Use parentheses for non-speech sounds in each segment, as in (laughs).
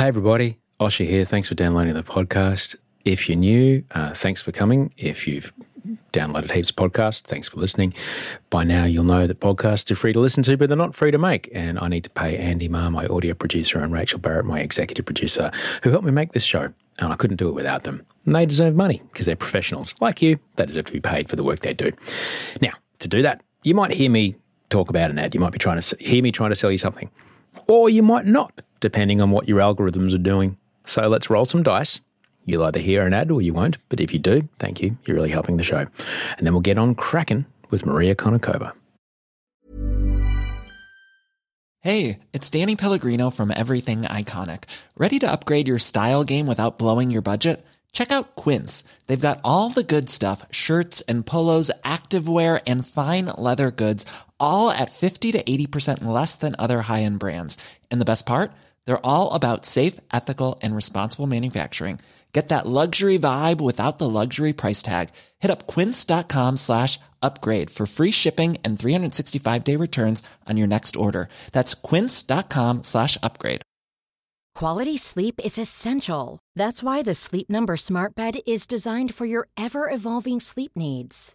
Hey, everybody. Osher here. Thanks for downloading the podcast. If you're new, uh, thanks for coming. If you've downloaded heaps of podcasts, thanks for listening. By now, you'll know that podcasts are free to listen to, but they're not free to make. And I need to pay Andy Marr, my audio producer, and Rachel Barrett, my executive producer, who helped me make this show. And I couldn't do it without them. And they deserve money because they're professionals. Like you, they deserve to be paid for the work they do. Now, to do that, you might hear me talk about an ad. You might be trying to hear me trying to sell you something, or you might not depending on what your algorithms are doing. So let's roll some dice. You'll either hear an ad or you won't, but if you do, thank you. You're really helping the show. And then we'll get on cracking with Maria Konnikova. Hey, it's Danny Pellegrino from Everything Iconic. Ready to upgrade your style game without blowing your budget? Check out Quince. They've got all the good stuff shirts and polos, activewear, and fine leather goods, all at 50 to 80% less than other high end brands. And the best part? They're all about safe, ethical, and responsible manufacturing. Get that luxury vibe without the luxury price tag. Hit up quince.com slash upgrade for free shipping and 365 day returns on your next order. That's quince.com slash upgrade. Quality sleep is essential. That's why the Sleep Number Smart Bed is designed for your ever evolving sleep needs.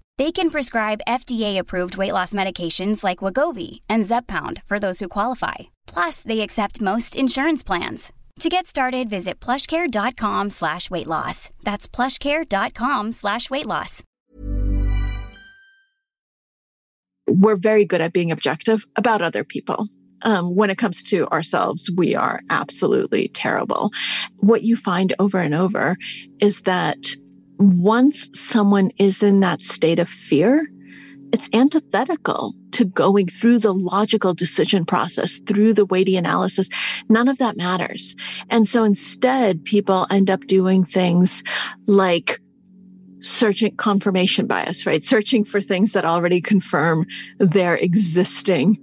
They can prescribe FDA-approved weight loss medications like Wegovy and Zepbound for those who qualify. Plus, they accept most insurance plans. To get started, visit plushcare.com slash weight loss. That's plushcare.com slash weight loss. We're very good at being objective about other people. Um, when it comes to ourselves, we are absolutely terrible. What you find over and over is that once someone is in that state of fear, it's antithetical to going through the logical decision process, through the weighty analysis. None of that matters. And so instead, people end up doing things like searching confirmation bias, right? Searching for things that already confirm their existing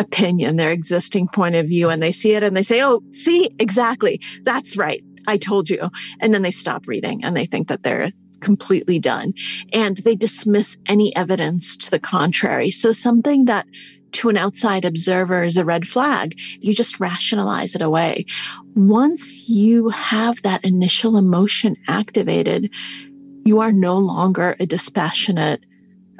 opinion, their existing point of view. And they see it and they say, Oh, see, exactly. That's right. I told you. And then they stop reading and they think that they're completely done. And they dismiss any evidence to the contrary. So something that to an outside observer is a red flag, you just rationalize it away. Once you have that initial emotion activated, you are no longer a dispassionate,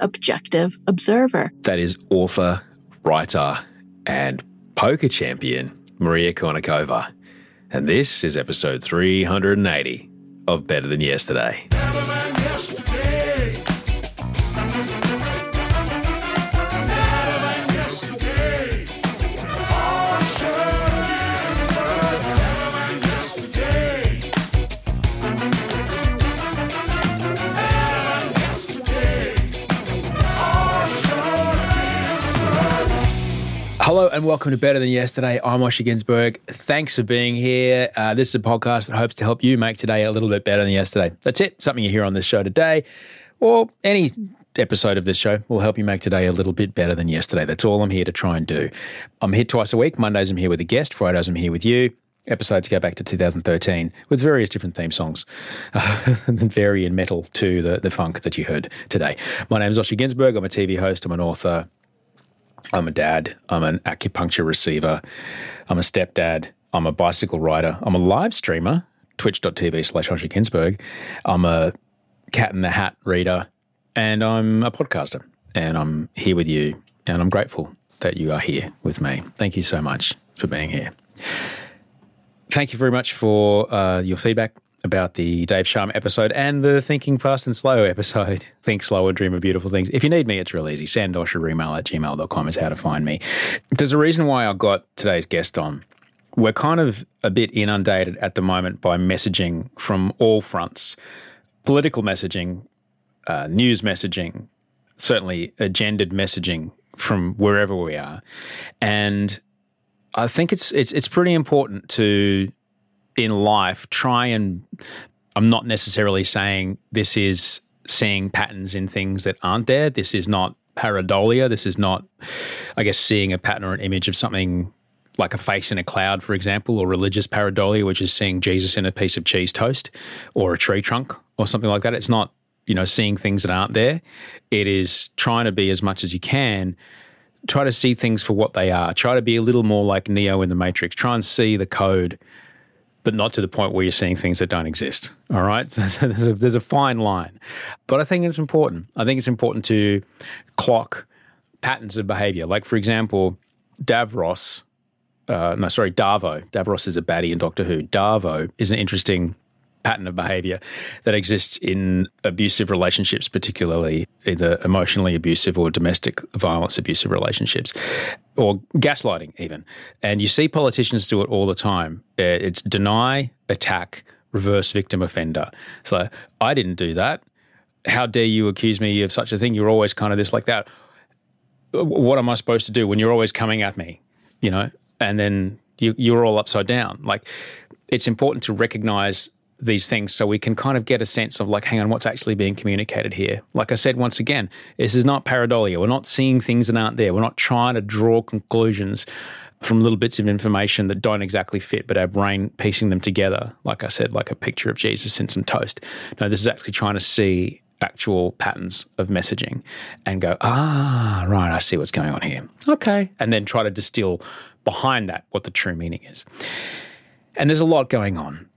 objective observer. That is author, writer, and poker champion Maria Konnikova. And this is episode 380 of Better Than Yesterday. Hello and welcome to Better Than Yesterday. I'm Osher Günsberg. Thanks for being here. Uh, this is a podcast that hopes to help you make today a little bit better than yesterday. That's it. Something you hear on this show today, or any episode of this show will help you make today a little bit better than yesterday. That's all I'm here to try and do. I'm here twice a week. Mondays I'm here with a guest. Fridays I'm here with you. Episodes go back to 2013 with various different theme songs (laughs) uh, vary in metal to the, the funk that you heard today. My name is Osher Günsberg. I'm a TV host. I'm an author. I'm a dad. I'm an acupuncture receiver. I'm a stepdad. I'm a bicycle rider. I'm a live streamer, twitch.tv slash Osher. I'm a cat in the hat reader. And I'm a podcaster. And I'm here with you. And I'm grateful that you are here with me. Thank you so much for being here. Thank you very much for uh, your feedback about the Dave Sharma episode and the Thinking Fast and Slow episode. (laughs) Think slower, dream of beautiful things. If you need me, it's real easy. Sandosh or email at gmail.com is how to find me. There's a reason why I got today's guest on. We're kind of a bit inundated at the moment by messaging from all fronts political messaging, uh, news messaging, certainly agendered messaging from wherever we are. And I think it's it's it's pretty important to in life try and I'm not necessarily saying this is seeing patterns in things that aren't there. This is not pareidolia. This is not, I guess, seeing a pattern or an image of something like a face in a cloud, for example, or religious pareidolia, which is seeing Jesus in a piece of cheese toast or a tree trunk or something like that. It's not, you know, seeing things that aren't there. It is trying to be as much as you can. Try to see things for what they are. Try to be a little more like Neo in the Matrix. Try and see the code but not to the point where you're seeing things that don't exist. All right. (laughs) So, so there's, a, there's a fine line. But I think it's important. I think it's important to clock patterns of behavior. Like, for example, Davros, uh, no, sorry, Darvo. Davros is a baddie in Doctor Who. Darvo is an interesting pattern of behavior that exists in abusive relationships, particularly either emotionally abusive or domestic violence abusive relationships, or gaslighting, even. And you see politicians do it all the time. Uh, it's deny, attack, reverse victim offender. So I didn't do that. How dare you accuse me of such a thing? You're always kind of this like that. What am I supposed to do when you're always coming at me? You know, and then you, you're all upside down. Like, it's important to recognize these things so we can kind of get a sense of like, hang on, what's actually being communicated here? Like I said, once again, this is not pareidolia. We're not seeing things that aren't there. We're not trying to draw conclusions from little bits of information that don't exactly fit, but our brain piecing them together, like I said, like a picture of Jesus in some toast. No, this is actually trying to see actual patterns of messaging and go, ah, right, I see what's going on here. Okay. And then try to distill behind that what the true meaning is. And there's a lot going on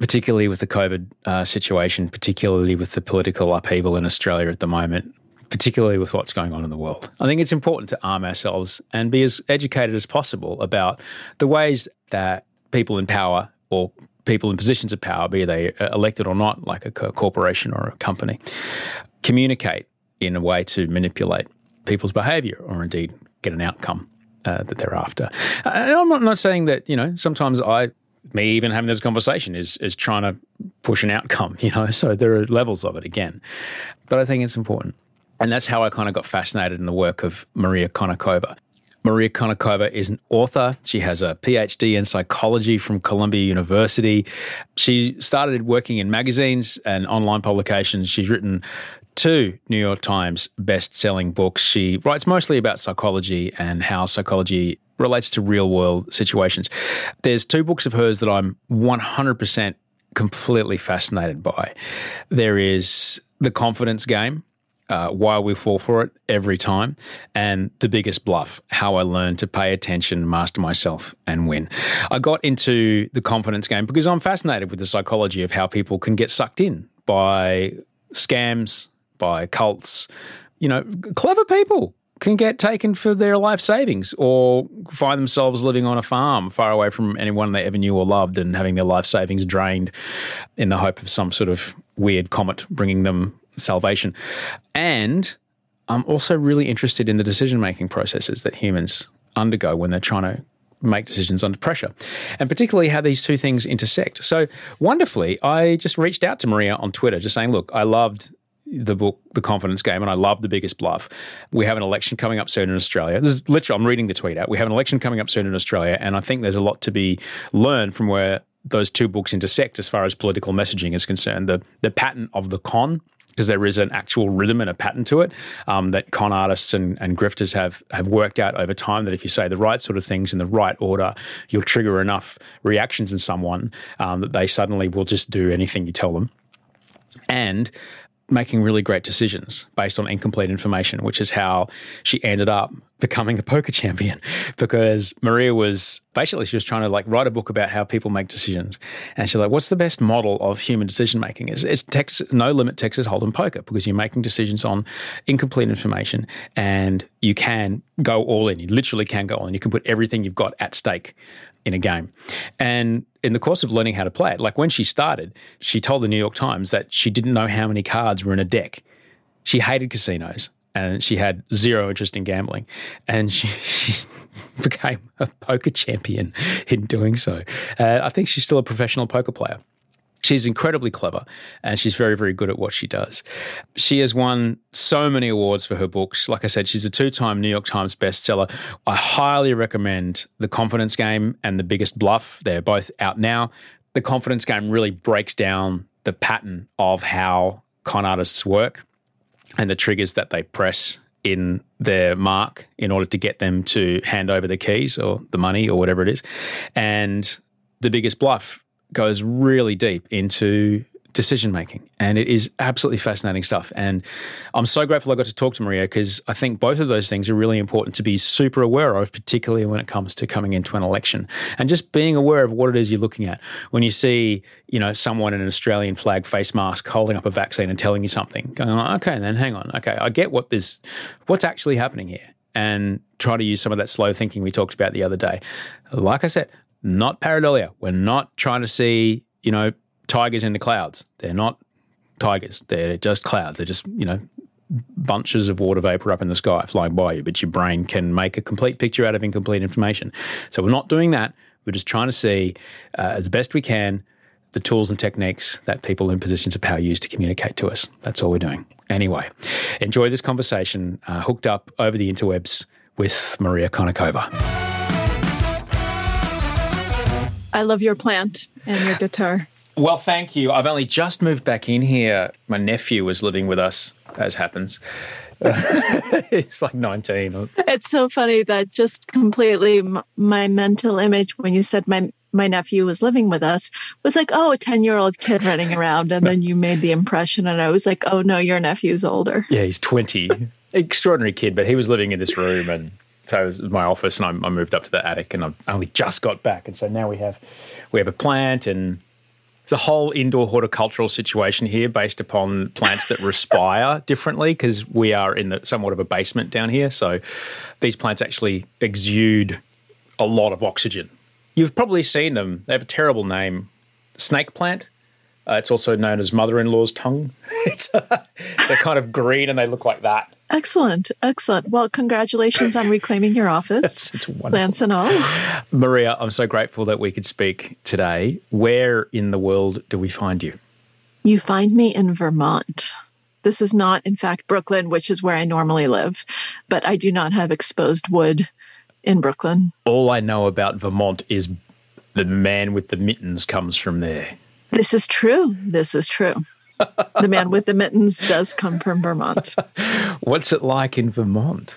particularly with the COVID uh, situation, particularly with the political upheaval in Australia at the moment, particularly with what's going on in the world. I think it's important to arm ourselves and be as educated as possible about the ways that people in power or people in positions of power, be they uh, elected or not, like a corporation or a company, communicate in a way to manipulate people's behavior or indeed get an outcome uh, that they're after. Uh, I'm not, not saying that, you know, sometimes I me even having this conversation is is trying to push an outcome, (laughs) you know. So there are levels of it again, but I think it's important, and that's how I kind of got fascinated in the work of Maria Konnikova. Maria Konnikova is an author. She has a PhD in psychology from Columbia University. She started working in magazines and online publications. She's written two New York Times best-selling books. She writes mostly about psychology and how psychology relates to real world situations. There's two books of hers that I'm 100% completely fascinated by. There is The Confidence Game. Uh, why we fall for it every time, and the biggest bluff, how I learned to pay attention, master myself, and win. I got into the confidence game because I'm fascinated with the psychology of how people can get sucked in by scams, by cults, you know, clever people can get taken for their life savings or find themselves living on a farm far away from anyone they ever knew or loved and having their life savings drained in the hope of some sort of weird comet bringing them salvation. And I'm also really interested in the decision making processes that humans undergo when they're trying to make decisions under pressure, and particularly how these two things intersect. So, wonderfully, I just reached out to Maria on Twitter, just saying, Look, I loved the book, The Confidence Game, and I love The Biggest Bluff. We have an election coming up soon in Australia. This is literally, I'm reading the tweet out. We have an election coming up soon in Australia, and I think there's a lot to be learned from where those two books intersect as far as political messaging is concerned. The, the pattern of the con, because there is an actual rhythm and a pattern to it um, that con artists and, and grifters have have worked out over time. That if you say the right sort of things in the right order, you'll trigger enough reactions in someone um, that they suddenly will just do anything you tell them. And making really great decisions based on incomplete information, which is how she ended up becoming a poker champion (laughs) because Maria was basically she was trying to like write a book about how people make decisions, and she's like, "What's the best model of human decision making? is it's Texas, no limit Texas Hold'em poker because you're making decisions on incomplete information, and you can go all in. You literally can go all in. You can put everything you've got at stake." In a game. And in the course of learning how to play it, like when she started, she told the New York Times that she didn't know how many cards were in a deck. She hated casinos and she had zero interest in gambling. And she, she (laughs) became a poker champion in doing so. Uh, I think she's still a professional poker player. She's incredibly clever and she's very, very good at what she does. She has won so many awards for her books. Like I said, she's a two time New York Times bestseller. I highly recommend The Confidence Game and The Biggest Bluff. They're both out now. The Confidence Game really breaks down the pattern of how con artists work and the triggers that they press in their mark in order to get them to hand over the keys or the money or whatever it is. And the biggest bluff goes really deep into decision making. And it is absolutely fascinating stuff. And I'm so grateful I got to talk to Maria because I think both of those things are really important to be super aware of, particularly when it comes to coming into an election and just being aware of what it is you're looking at. When you see, you know, someone in an Australian flag face mask holding up a vaccine and telling you something, going, oh, okay, then hang on. Okay, I get what this, what's actually happening here. And try to use some of that slow thinking we talked about the other day. Like I said, not pareidolia. We're not trying to see, you know, tigers in the clouds. They're not tigers. They're just clouds. They're just, you know, bunches of water vapor up in the sky flying by you, but your brain can make a complete picture out of incomplete information. So we're not doing that. We're just trying to see uh, as best we can the tools and techniques that people in positions of power use to communicate to us. That's all we're doing. Anyway, enjoy this conversation uh, hooked up over the interwebs with Maria Konnikova. I love your plant and your guitar. Well, thank you. I've only just moved back in here. My nephew was living with us, as happens. (laughs) He's like 19. It's so funny that just completely my mental image when you said my my nephew was living with us was like, oh, a 10 year old kid running around. And then you made the impression, and I was like, oh, no, your nephew's older. Yeah, he's 20. Extraordinary kid, but he was living in this room. And so it was my office, and I, I moved up to the attic, and I've only just got back. And so now we have we have a plant and it's a whole indoor horticultural situation here based upon plants that respire (laughs) differently because we are in the, somewhat of a basement down here. So these plants actually exude a lot of oxygen. You've probably seen them. They have a terrible name snake plant. Uh, it's also known as mother in law's tongue. (laughs) uh, (laughs) they're kind of green and they look like that. Excellent, excellent. Well, congratulations on reclaiming your (laughs) office, it's, it's Lance and all. Maria, I'm so grateful that we could speak today. Where in the world do we find you? You find me in Vermont. This is not, in fact, Brooklyn, which is where I normally live, but I do not have exposed wood in Brooklyn. All I know about Vermont is the man with the mittens comes from there. This is true. This is true the man with the mittens does come from Vermont. (laughs) What's it like in Vermont?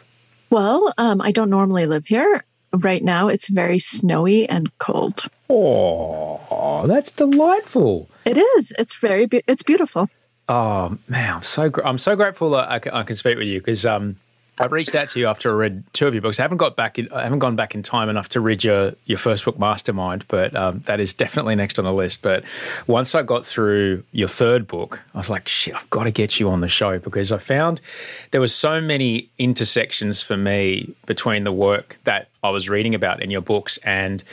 Well, um, I don't normally live here. Right now, it's very snowy and cold. Oh, that's delightful. It is. It's very. Be- it's beautiful. Oh man, I'm so gr- I'm so grateful that I can, I can speak with you because um, I've reached out to you after I read two of your books. I haven't got back. In, I haven't gone back in time enough to read your your first book, Mastermind, but um, that is definitely next on the list. But once I got through your third book, I was like, shit, I've got to get you on the show because I found there were so many intersections for me between the work that I was reading about in your books and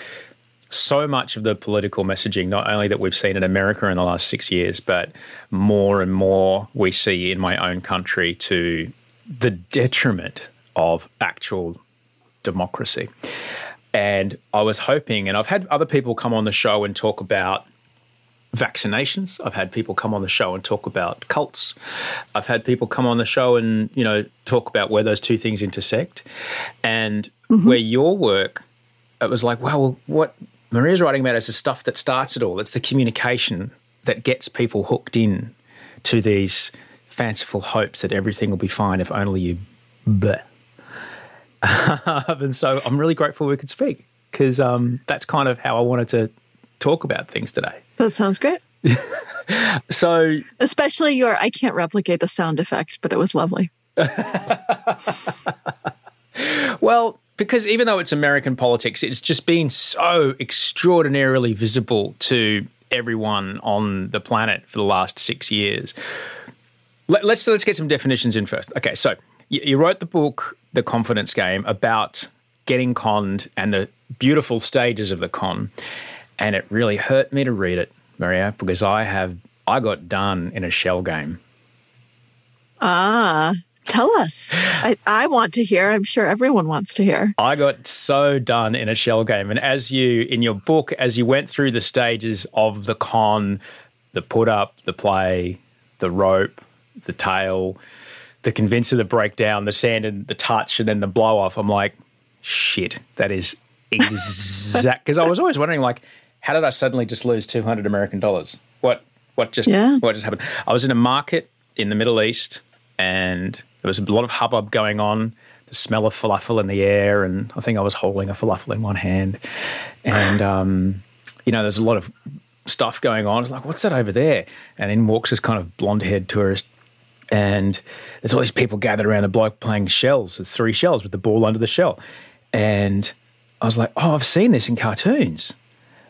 so much of the political messaging, not only that we've seen in America in the last six years, but more and more we see in my own country to the detriment of actual democracy. And I was hoping, and I've had other people come on the show and talk about vaccinations. I've had people come on the show and talk about cults. I've had people come on the show and, you know, talk about where those two things intersect. And mm-hmm. where your work, it was like, wow, well, what Maria's writing about is the stuff that starts it all. It's the communication that gets people hooked in to these fanciful hopes that everything will be fine if only you bleh. (laughs) and so I'm really grateful we could speak because um, that's kind of how I wanted to talk about things today. That sounds great. (laughs) so, especially your, I can't replicate the sound effect, but it was lovely. (laughs) Well, because even though it's American politics, it's just been so extraordinarily visible to everyone on the planet for the last six years. Let, us let's get some definitions in first. Okay, so you, you wrote the book, The Confidence Game, about getting conned and the beautiful stages of the con, and it really hurt me to read it, Maria, because I have I got done in a shell game. Ah, tell us. I, I want to hear. I'm sure everyone wants to hear. I got so done in a shell game. And as you, in your book, as you went through the stages of the con, the put up, the play, the rope, the tail, the convincer, the breakdown, the sand and the touch, and then the blow off, I'm like, shit, that is exact. Because I was always wondering, like, how did I suddenly just lose 200 American dollars? What, what just, yeah. what just happened? I was in a market in the Middle East and there was a lot of hubbub going on. The smell of falafel in the air, and I think I was holding a falafel in one hand, and (sighs) um, you know, there's a lot of stuff going on. It's like, what's that over there? And in walks this kind of blonde-haired tourist, and there's all these people gathered around the bloke playing shells, with three shells with the ball under the shell, and I was like, oh, I've seen this in cartoons.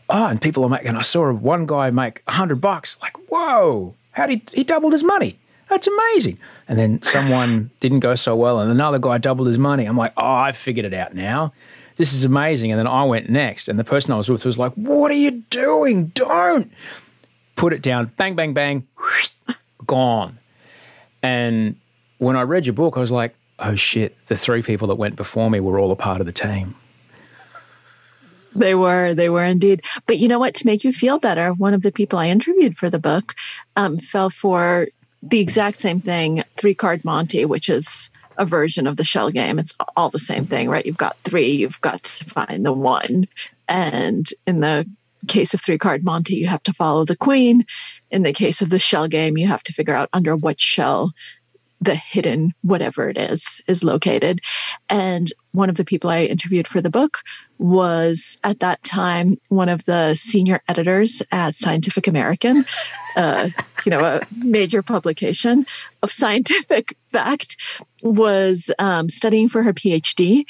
Oh, and people are making. I saw one guy make a hundred bucks. Like, whoa! How did he, he doubled his money? That's amazing. And then someone (laughs) didn't go so well, and another guy doubled his money. I'm like, oh, I figured it out now. This is amazing. And then I went next, and the person I was with was like, what are you doing? Don't put it down. Bang, bang, bang, (sniffs) gone. And when I read your book, I was like, oh shit, the three people that went before me were all a part of the team. They were, they were indeed. But you know what? To make you feel better, one of the people I interviewed for the book um, fell for the exact same thing, three card Monty, which is a version of the shell game. It's all the same thing, right? You've got three, you've got to find the one. And in the case of three card Monty, you have to follow the queen. In the case of the shell game, you have to figure out under what shell the hidden whatever it is is located. And one of the people I interviewed for the book was at that time one of the senior editors at Scientific American, (laughs) uh, you know, a major publication of scientific fact, was um, studying for her PhD.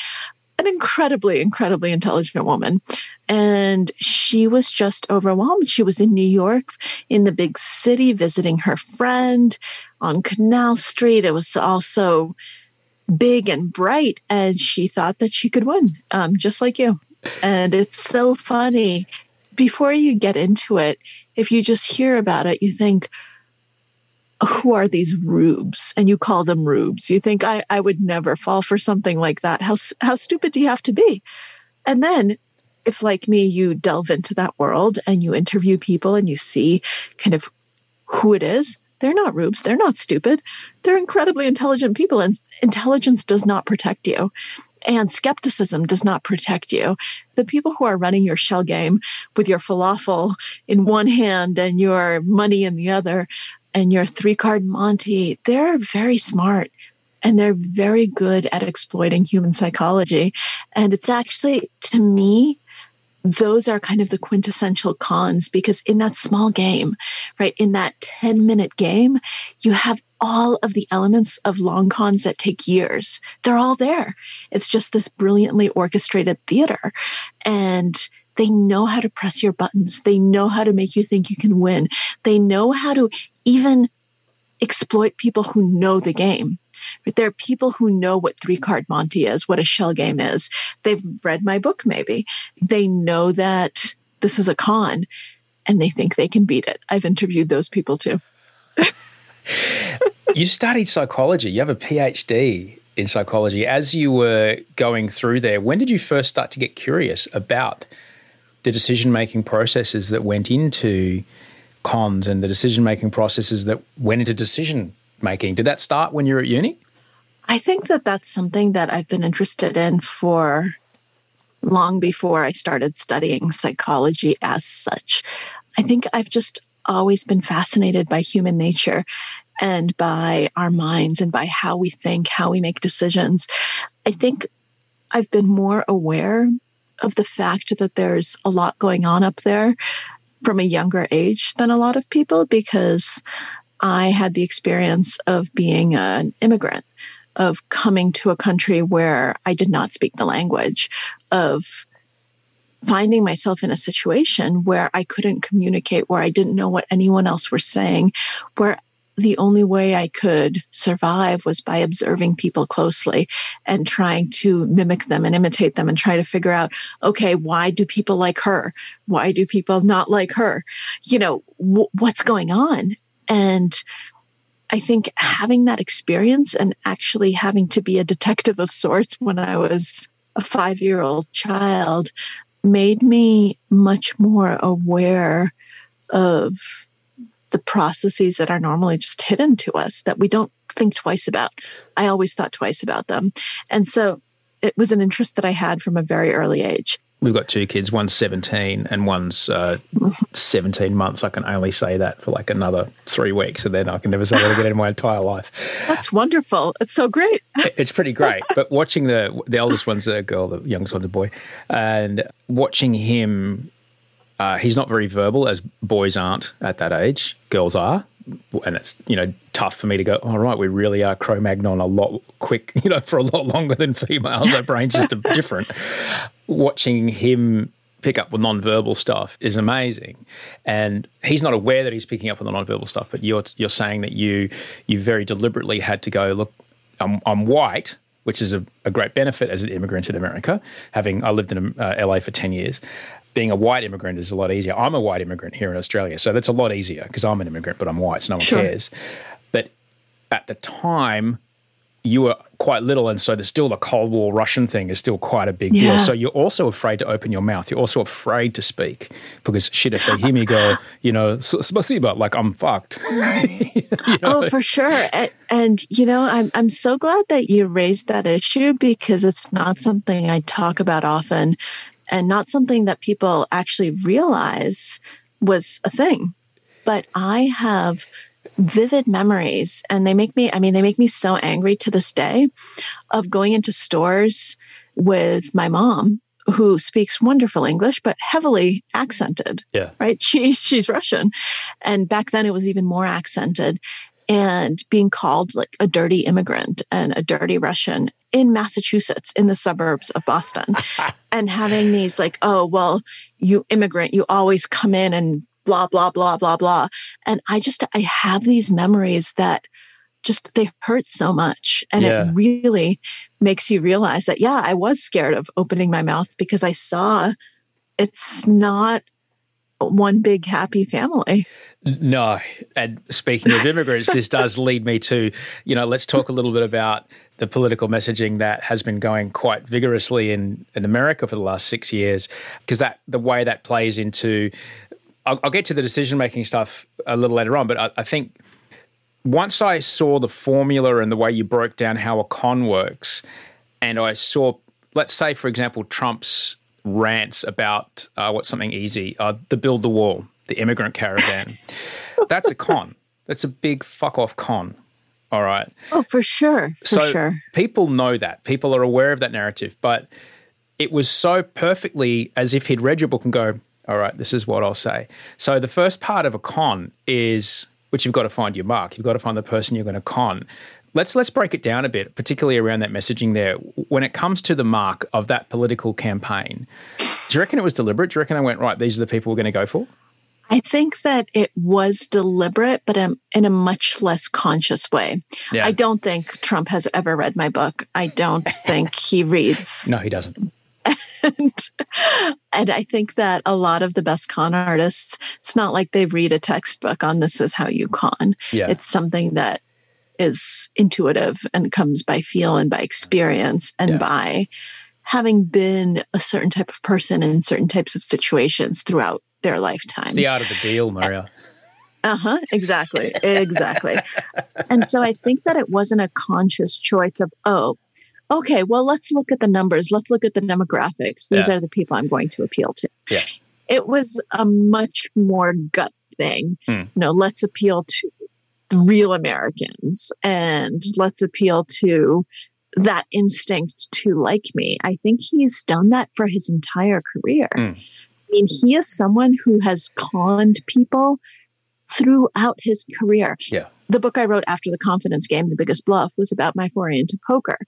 An incredibly, incredibly intelligent woman. And she was just overwhelmed. She was in New York, in the big city, visiting her friend on Canal Street. It was also big and bright, and she thought that she could win, um, just like you. And it's so funny. Before you get into it, if you just hear about it, you think, who are these rubes? And you call them rubes. You think, I, I would never fall for something like that. How, how stupid do you have to be? And then if like me, you delve into that world and you interview people and you see kind of who it is, they're not rubes. They're not stupid. They're incredibly intelligent people, and intelligence does not protect you. And skepticism does not protect you. The people who are running your shell game with your falafel in one hand and your money in the other, and your three card Monty, they're very smart and they're very good at exploiting human psychology. And it's actually, to me, those are kind of the quintessential cons because in that small game, right, in that 10 minute game, you have all of the elements of long cons that take years. They're all there. It's just this brilliantly orchestrated theater. And they know how to press your buttons. They know how to make you think you can win. They know how to even exploit people who know the game. But there are people who know what three card Monty is, what a shell game is. They've read my book, maybe. They know that this is a con and they think they can beat it. I've interviewed those people too. (laughs) you studied psychology, you have a PhD in psychology. As you were going through there, when did you first start to get curious about the decision making processes that went into cons and the decision making processes that went into decision making. Did that start when you were at uni? I think that that's something that I've been interested in for long before I started studying psychology as such. I think I've just always been fascinated by human nature and by our minds and by how we think, how we make decisions. I think I've been more aware of the fact that there's a lot going on up there from a younger age than a lot of people because I had the experience of being an immigrant. of coming to a country where I did not speak the language, of finding myself in a situation where I couldn't communicate, where I didn't know what anyone else was saying, where the only way I could survive was by observing people closely and trying to mimic them and imitate them and try to figure out, okay, why do people like her? Why do people not like her? You know, w- what's going on? And I think having that experience and actually having to be a detective of sorts when I was a five year old child made me much more aware of the processes that are normally just hidden to us that we don't think twice about. I always thought twice about them. And so it was an interest that I had from a very early age. We've got two kids, one's 17 and one's uh, 17 months. I can only say that for like another three weeks, and then I can never say that again in my entire life. That's wonderful. It's so great. (laughs) it's pretty great. But watching the the oldest one's a girl, the youngest one's a boy, and watching him, uh, he's not very verbal, as boys aren't at that age. Girls are and it's you know tough for me to go. All right, we really are Cro-Magnon a lot quick, (laughs) you know, for a lot longer than females. Our brains just are different. Watching him pick up with non-verbal stuff is amazing, and he's not aware that he's picking up on the non-verbal stuff. But you're you're saying that you you very deliberately had to go look. I'm, I'm white, which is a, a, great benefit as an immigrant in America. Having I lived in uh, LA for ten years, being a white immigrant is a lot easier. I'm a white immigrant here in Australia, so that's a lot easier because I'm an immigrant, but I'm white, so no one sure. cares. But at the time, you were quite little, and so there's still the Cold War Russian thing is still quite a big yeah. deal. So you're also afraid to open your mouth. You're also afraid to speak because shit, if they hear me go, (laughs) you know, spasiba, like I'm fucked. (laughs) you know? Oh, for sure. And, and, you know, I'm I'm so glad that you raised that issue because it's not something I talk about often and not something that people actually realize was a thing. But I have vivid memories and they make me, I mean, they make me so angry to this day of going into stores with my mom who speaks wonderful English, but heavily accented. Yeah. Right. (laughs) She she's Russian. And back then it was even more accented and being called like a dirty immigrant and a dirty Russian in Massachusetts in the suburbs of Boston (laughs) and having these like, oh, well, you immigrant, you always come in and blah, blah, blah, blah, blah. And I just, I have these memories that just, they hurt so much. And yeah. it really makes you realize that, yeah, I was scared of opening my mouth because I saw it's not one big happy family. No. And speaking of immigrants, this does lead me to, you know, let's talk a little bit about the political messaging that has been going quite vigorously in, in America for the last six years, because that the way that plays into, I'll, I'll, get to the decision making stuff a little later on, but I, I think once I saw the formula and the way you broke down how a con works, and I saw, let's say, for example, Trump's rants about uh, what's something easy, uh, the build the wall, the immigrant caravan. (laughs) That's a con. That's a big fuck off con. All right. Oh, for sure. For so sure. People know that. People are aware of that narrative. But it was so perfectly as if he'd read your book and go, all right, this is what I'll say. So the first part of a con is which you've got to find your mark. You've got to find the person you're going to con. Let's let's break it down a bit, particularly around that messaging there. When it comes to the mark of that political campaign, do you reckon it was deliberate? Do you reckon I went right? These are the people we're going to go for. I think that it was deliberate, but in, in a much less conscious way. Yeah. I don't think Trump has ever read my book. I don't (laughs) think he reads. No, he doesn't. And, and I think that a lot of the best con artists, it's not like they read a textbook on this is how you con. Yeah. It's something that is intuitive and comes by feel and by experience and yeah. by having been a certain type of person in certain types of situations throughout their lifetime. It's the art of the deal, Maria. (laughs) Uh huh. Exactly. Exactly. and so I think that it wasn't a conscious choice of, oh, okay, well, let's look at the numbers. Let's look at the demographics. These yeah. are the people I'm going to appeal to. Yeah. It was a much more gut thing. Hmm. You know, let's appeal to real Americans and let's appeal to that instinct to like me. I think he's done that for his entire career. Mm. I mean, he is someone who has conned people throughout his career. Yeah. the book I wrote after the confidence game, The Biggest Bluff, was about my foray into poker.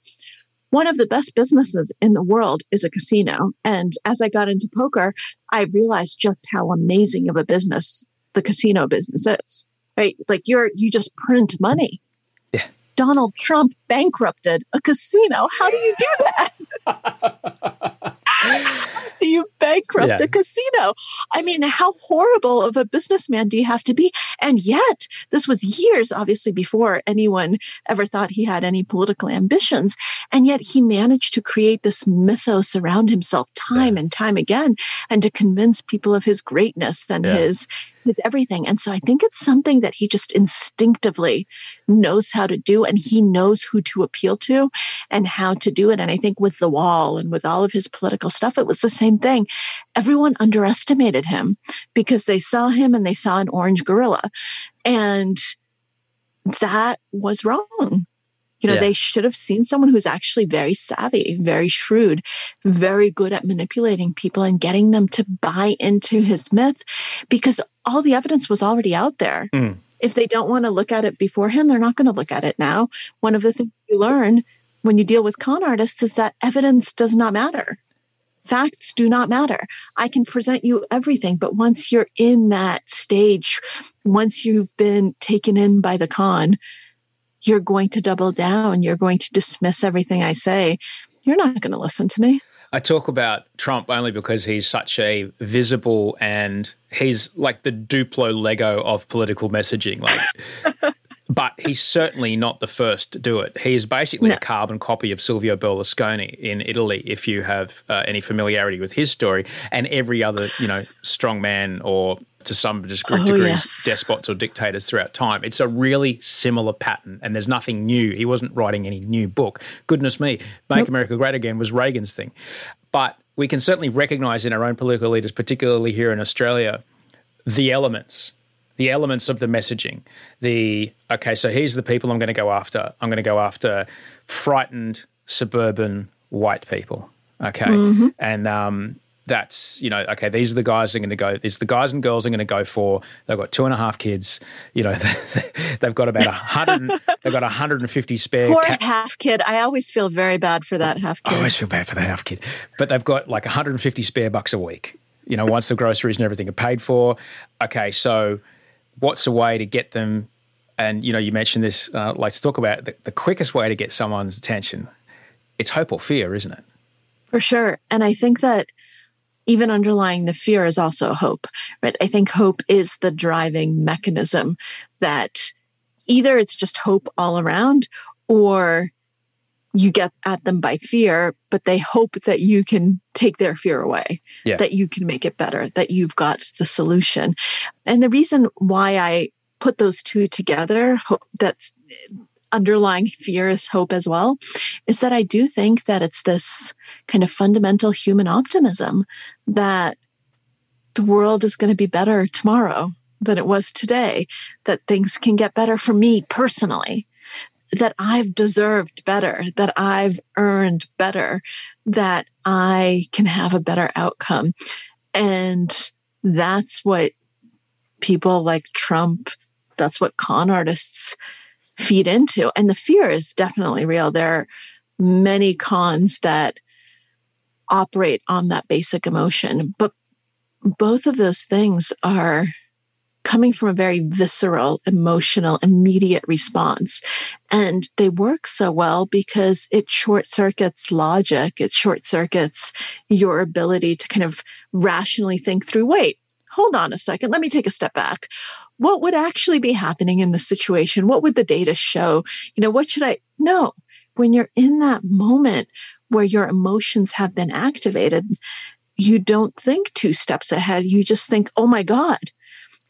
One of the best businesses in the world is a casino. And as I got into poker, I realized just how amazing of a business the casino business is. Right? Like you're you just print money. Yeah. Donald Trump bankrupted a casino. How do you do (laughs) that? do you bankrupt yeah. a casino? I mean, how horrible of a businessman do you have to be? And yet, this was years, obviously, before anyone ever thought he had any political ambitions. And yet, he managed to create this mythos around himself time yeah. and time again and to convince people of his greatness and yeah. his with everything. And so I think it's something that he just instinctively knows how to do and he knows who to appeal to and how to do it. And I think with the wall and with all of his political stuff, it was the same thing. Everyone underestimated him because they saw him and they saw an orange gorilla. And that was wrong. You know, yeah. they should have seen someone who's actually very savvy, very shrewd, very good at manipulating people and getting them to buy into his myth because all the evidence was already out there. Mm. If they don't want to look at it beforehand, they're not going to look at it now. One of the things you learn when you deal with con artists is that evidence does not matter. Facts do not matter. I can present you everything, but once you're in that stage, once you've been taken in by the con, you're going to double down. You're going to dismiss everything I say. You're not going to listen to me. I talk about Trump only because he's such a visible and he's like the Duplo Lego of political messaging. Like, (laughs) but he's certainly not the first to do it. He is basically no. a carbon copy of Silvio Berlusconi in Italy. If you have uh, any familiarity with his story, and every other you know strong man or to some degree, oh, degrees yes. despots or dictators throughout time. It's a really similar pattern, and there's nothing new. He wasn't writing any new book. Goodness me, Make nope. America Great Again was Reagan's thing. But we can certainly recognize in our own political leaders, particularly here in Australia, the elements, the elements of the messaging. The, okay, so here's the people I'm going to go after. I'm going to go after frightened suburban white people. Okay. Mm-hmm. And um, that's you know okay these are the guys I'm going to go these are the guys and girls I'm going to go for. They've got two and a half kids you know (laughs) they've got about a hundred they've got 150 spare poor ca- half kid. I always feel very bad for that half kid. I always feel bad for the half kid. But they've got like 150 spare bucks a week you know once the groceries and everything are paid for. Okay so what's a way to get them? And you know you mentioned this uh, like to talk about the, the quickest way to get someone's attention. It's hope or fear isn't it? For sure. And I think that even underlying the fear is also hope, right? I think hope is the driving mechanism that either it's just hope all around or you get at them by fear, but they hope that you can take their fear away, yeah. that you can make it better, that you've got the solution. And the reason why I put those two together, that's underlying fear is hope as well, is that I do think that it's this kind of fundamental human optimism that the world is going to be better tomorrow than it was today, that things can get better for me personally, that I've deserved better, that I've earned better, that I can have a better outcome. And that's what people like Trump, that's what con artists feed into. And the fear is definitely real. There are many cons that operate on that basic emotion, but both of those things are coming from a very visceral, emotional, immediate response. And they work so well because it short circuits logic, it short circuits your ability to kind of rationally think through wait, hold on a second, let me take a step back what would actually be happening in the situation? What would the data show? You know, what should I know? When you're in that moment where your emotions have been activated, you don't think two steps ahead. You just think, oh my God,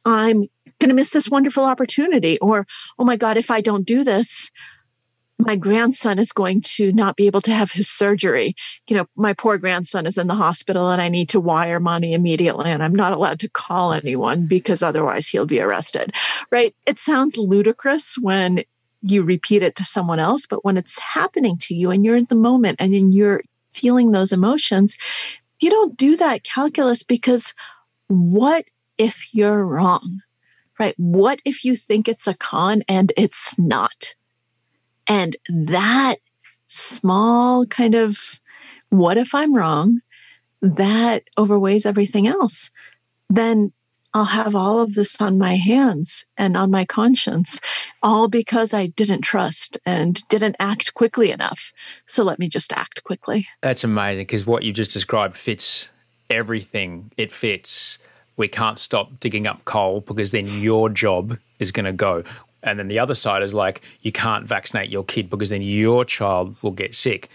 I'm going to miss this wonderful opportunity. Or, oh my God, if I don't do this, my grandson is going to not be able to have his surgery. You know, my poor grandson is in the hospital and I need to wire money immediately and I'm not allowed to call anyone because otherwise he'll be arrested. Right? It sounds ludicrous when you repeat it to someone else, but when it's happening to you and you're in the moment and then you're feeling those emotions, you don't do that calculus because what if you're wrong? right? What if you think it's a con and it's not? And that small kind of what if I'm wrong that overweighs everything else, then I'll have all of this on my hands and on my conscience, all because I didn't trust and didn't act quickly enough. So let me just act quickly. That's amazing because what you just described fits everything. It fits. We can't stop digging up coal because then your job is going to go. And then the other side is like, you can't vaccinate your kid because then your child will get sick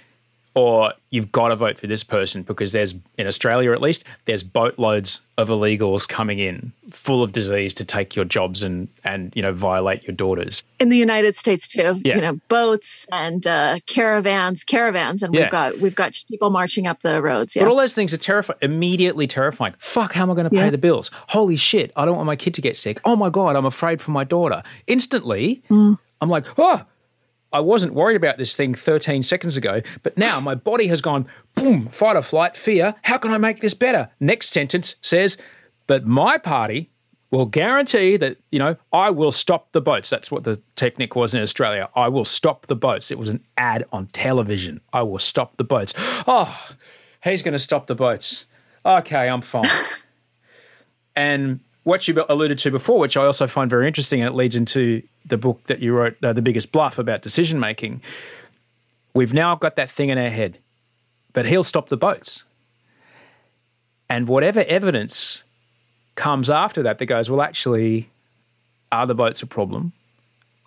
or you've got to vote for this person because there's in Australia at least there's boatloads of illegals coming in full of disease to take your jobs and and you know violate your daughters in the United States too yeah. you know boats and uh, caravans caravans and yeah. we've got we've got people marching up the roads yeah. but all those things are terrifying immediately terrifying fuck how am I going to pay yeah. the bills holy shit I don't want my kid to get sick oh my god I'm afraid for my daughter instantly mm. I'm like oh I wasn't worried about this thing 13 seconds ago, but now my body has gone boom, fight or flight, fear. How can I make this better? Next sentence says, but my party will guarantee that, you know, I will stop the boats. That's what the technique was in Australia. I will stop the boats. It was an ad on television. I will stop the boats. Oh, he's going to stop the boats. Okay, I'm fine. (laughs) and what you alluded to before, which I also find very interesting, and it leads into the book that you wrote, uh, The Biggest Bluff, about decision making. We've now got that thing in our head, but he'll stop the boats. And whatever evidence comes after that that goes, well, actually, are the boats a problem?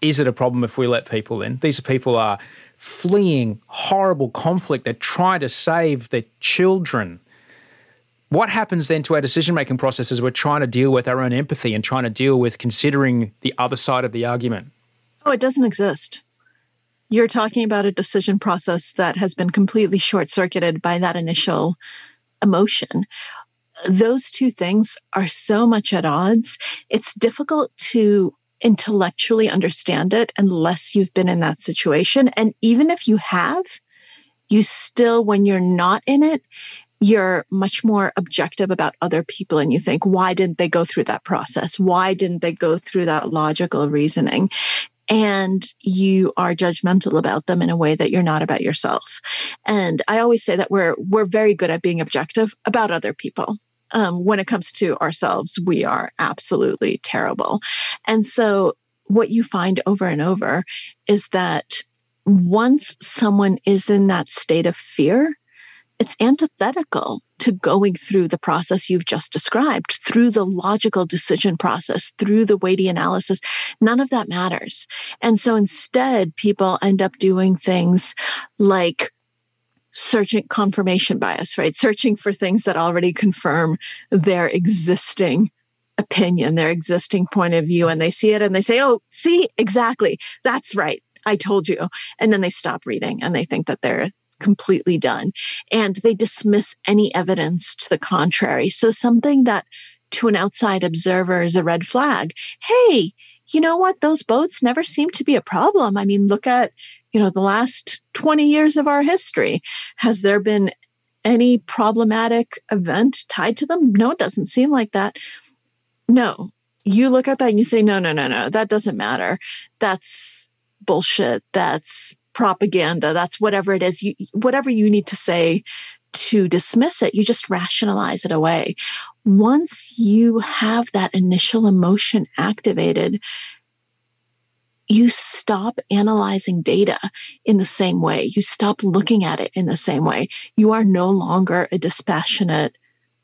Is it a problem if we let people in? These people are fleeing horrible conflict. They're trying to save their children what happens then to our decision making process as we're trying to deal with our own empathy and trying to deal with considering the other side of the argument? Oh, it doesn't exist. You're talking about a decision process that has been completely short circuited by that initial emotion. Those two things are so much at odds. It's difficult to intellectually understand it unless you've been in that situation. And even if you have, you still, when you're not in it, you're much more objective about other people and you think, why didn't they go through that process? Why didn't they go through that logical reasoning? And you are judgmental about them in a way that you're not about yourself. And I always say that we're, we're very good at being objective about other people. Um, when it comes to ourselves, we are absolutely terrible. And so what you find over and over is that once someone is in that state of fear, it's antithetical to going through the process you've just described, through the logical decision process, through the weighty analysis. None of that matters. And so instead, people end up doing things like searching confirmation bias, right? Searching for things that already confirm their existing opinion, their existing point of view. And they see it and they say, Oh, see, exactly. That's right. I told you. And then they stop reading and they think that they're completely done. And they dismiss any evidence to the contrary. So something that to an outside observer is a red flag. Hey, you know what? Those boats never seem to be a problem. I mean, look at, you know, the last 20 years of our history. Has there been any problematic event tied to them? No, it doesn't seem like that. No, you look at that and you say, no, no, no, no, that doesn't matter. That's bullshit. That's propaganda, that's whatever it is, you, whatever you need to say to dismiss it, you just rationalize it away. Once you have that initial emotion activated, you stop analyzing data in the same way. You stop looking at it in the same way. You are no longer a dispassionate,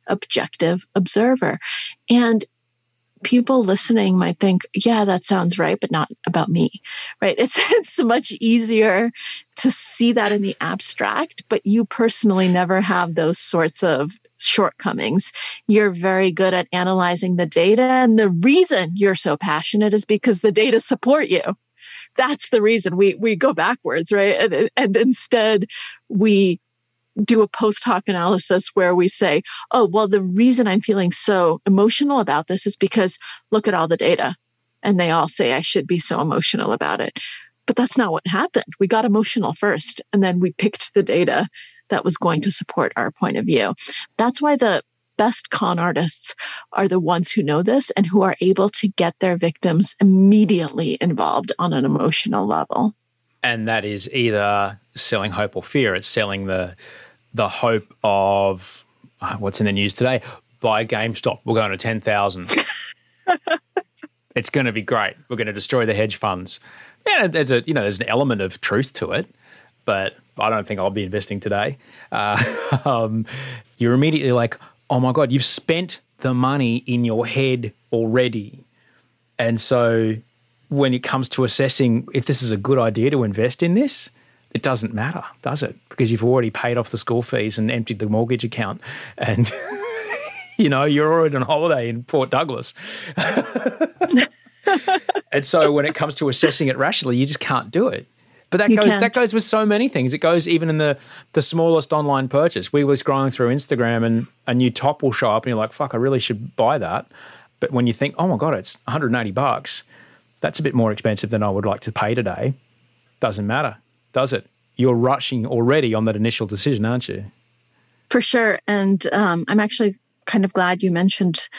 objective observer. And people listening might think, yeah, that sounds right, but not about me, right? (laughs) It's, it's much easier to see that in the abstract, but you personally never have those sorts of shortcomings. You're very good at analyzing the data. And the reason you're so passionate is because the data support you. That's the reason we, we go backwards, right? And, and instead we do a post hoc analysis where we say, oh, well, the reason I'm feeling so emotional about this is because look at all the data. And they all say I should be so emotional about it. But that's not what happened. We got emotional first, and then we picked the data that was going to support our point of view. That's why the best con artists are the ones who know this and who are able to get their victims immediately involved on an emotional level. And that is either selling hope or fear. It's selling the the hope of uh, what's in the news today. Buy GameStop. We're going to ten thousand. (laughs) it's going to be great. We're going to destroy the hedge funds. Yeah, there's a you know there's an element of truth to it, but I don't think I'll be investing today. Uh, (laughs) um, you're immediately like, oh my god, you've spent the money in your head already, and so when it comes to assessing if this is a good idea to invest in this, it doesn't matter, does it? Because you've already paid off the school fees and emptied the mortgage account, and (laughs) you know you're already on holiday in Port Douglas. (laughs) and so when it comes to assessing it rationally, you just can't do it. But that you goes can't. that goes with so many things. It goes even in the the smallest online purchase. We were scrolling through Instagram and a new top will show up and you're like, fuck, I really should buy that. But when you think, oh my God, it's 180 bucks, that's a bit more expensive than I would like to pay today. Doesn't matter, does it? You're rushing already on that initial decision, aren't you? For sure. And um, I'm actually kind of glad you mentioned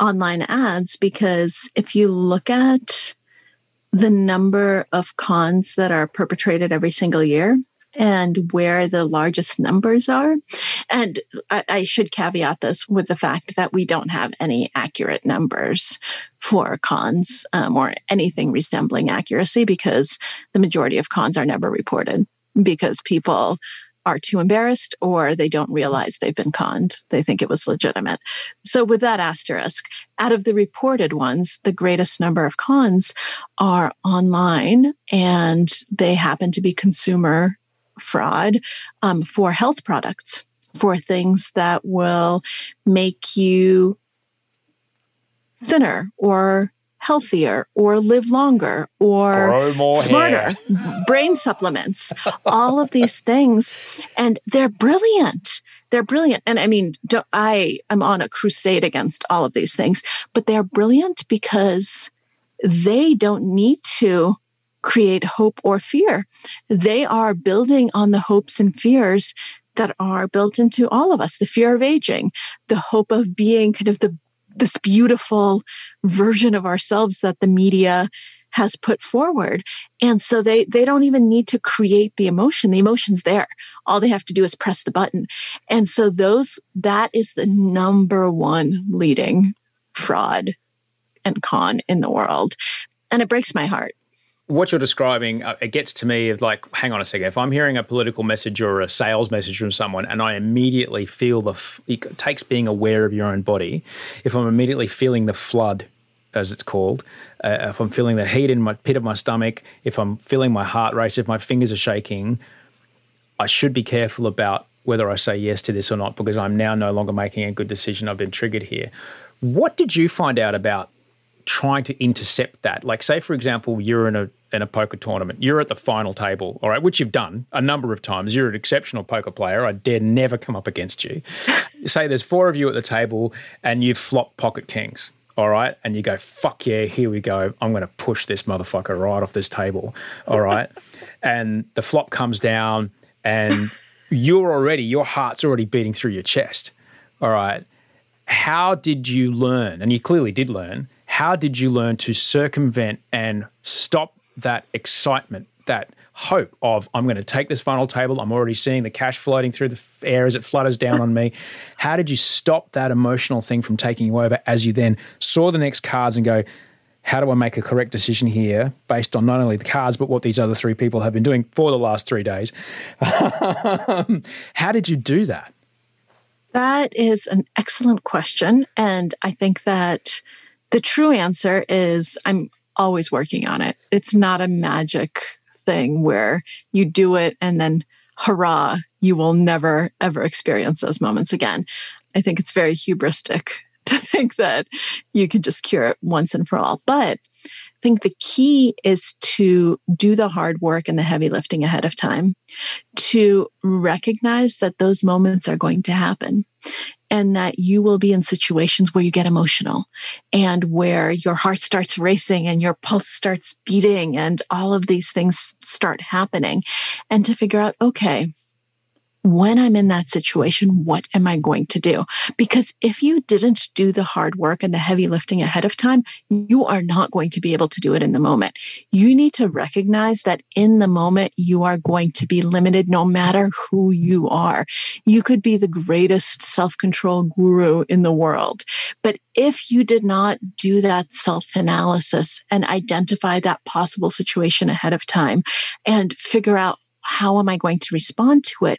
online ads because if you look at the number of cons that are perpetrated every single year and where the largest numbers are. And I, I, should caveat this with the fact that we don't have any accurate numbers for cons um, or anything resembling accuracy because the majority of cons are never reported because people are too embarrassed or they don't realize they've been conned. They think it was legitimate. So, with that asterisk, out of the reported ones, the greatest number of cons are online and they happen to be consumer fraud um, for health products, for things that will make you thinner or healthier or live longer or smarter, (laughs) brain supplements, all of these things. And they're brilliant. They're brilliant. And I mean, I am on a crusade against all of these things, but they're brilliant because they don't need to create hope or fear. They are building on the hopes and fears that are built into all of us the fear of aging, the hope of being kind of the this beautiful version of ourselves that the media has put forward. And so they, they don't even need to create the emotion. The emotion's there. All they have to do is press the button. And so those, that is the number one leading fraud and con in the world. And it breaks my heart what you're describing, uh, it gets to me of like, hang on a second. If I'm hearing a political message or a sales message from someone, and I immediately feel the, f- it takes being aware of your own body. If I'm immediately feeling the flood, as it's called, uh, if I'm feeling the heat in my pit of my stomach, if I'm feeling my heart race, if my fingers are shaking, I should be careful about whether I say yes to this or not because I'm now no longer making a good decision. I've been triggered here. What did you find out about trying to intercept that? Like, say, for example, you're in a in a poker tournament. You're at the final table, all right, which you've done a number of times. You're an exceptional poker player. I dare never come up against you. (laughs) say there's four of you at the table and you've flopped pocket kings. All right. And you go, fuck yeah, here we go. I'm going to push this motherfucker right off this table. All right. (laughs) and the flop comes down and you're already, your heart's already beating through your chest. All right. How did you learn? And you clearly did learn how did you learn to circumvent and stop that excitement, that hope of I'm going to take this final table. I'm already seeing the cash floating through the air as it flutters down on me. How did you stop that emotional thing from taking you over as you then saw the next cards and go, how do I make a correct decision here based on not only the cards, but what these other three people have been doing for the last three days? (laughs) how did you do that? That is an excellent question. And I think that the true answer is I'm always working on it. It's not a magic thing where you do it and then hurrah, you will never ever experience those moments again. I think it's very hubristic (laughs) to think that you could just cure it once and for all. But I think the key is to do the hard work and the heavy lifting ahead of time, to recognize that those moments are going to happen and that you will be in situations where you get emotional and where your heart starts racing and your pulse starts beating and all of these things start happening. And to figure out, okay, when I'm in that situation, what am I going to do? Because if you didn't do the hard work and the heavy lifting ahead of time, you are not going to be able to do it in the moment. You need to recognize that in the moment, you are going to be limited no matter who you are. You could be the greatest self control guru in the world. But if you did not do that self analysis and identify that possible situation ahead of time and figure out how am I going to respond to it?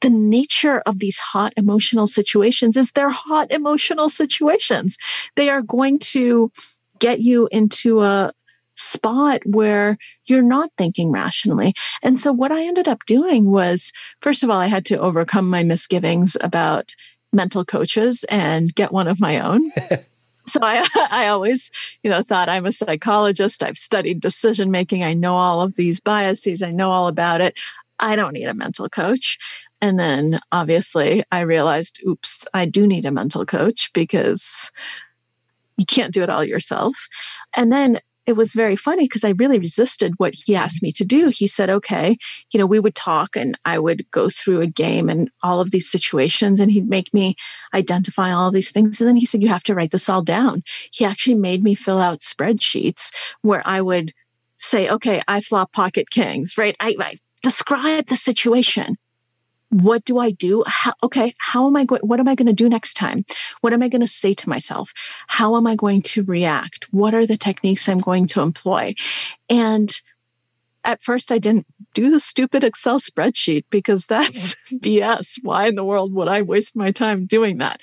The nature of these hot emotional situations is they're hot emotional situations. They are going to get you into a spot where you're not thinking rationally. And so what I ended up doing was, first of all, I had to overcome my misgivings about mental coaches and get one of my own. (laughs) so I, (laughs) I always, you know, thought I'm a psychologist. I've studied decision making. I know all of these biases. I know all about it. I don't need a mental coach. And then obviously I realized, oops, I do need a mental coach because you can't do it all yourself. And then it was very funny because I really resisted what he asked me to do. He said, okay, you know, we would talk and I would go through a game and all of these situations and he'd make me identify all of these things. And then he said, you have to write this all down. He actually made me fill out spreadsheets where I would say, okay, I flop pocket kings, right? I, I describe the situation what do I do? How, okay, how am I going? What am I going to do next time? What am I going to say to myself? How am I going to react? What are the techniques I'm going to employ? And at first, I didn't do the stupid Excel spreadsheet because that's (laughs) (laughs) BS. Why in the world would I waste my time doing that?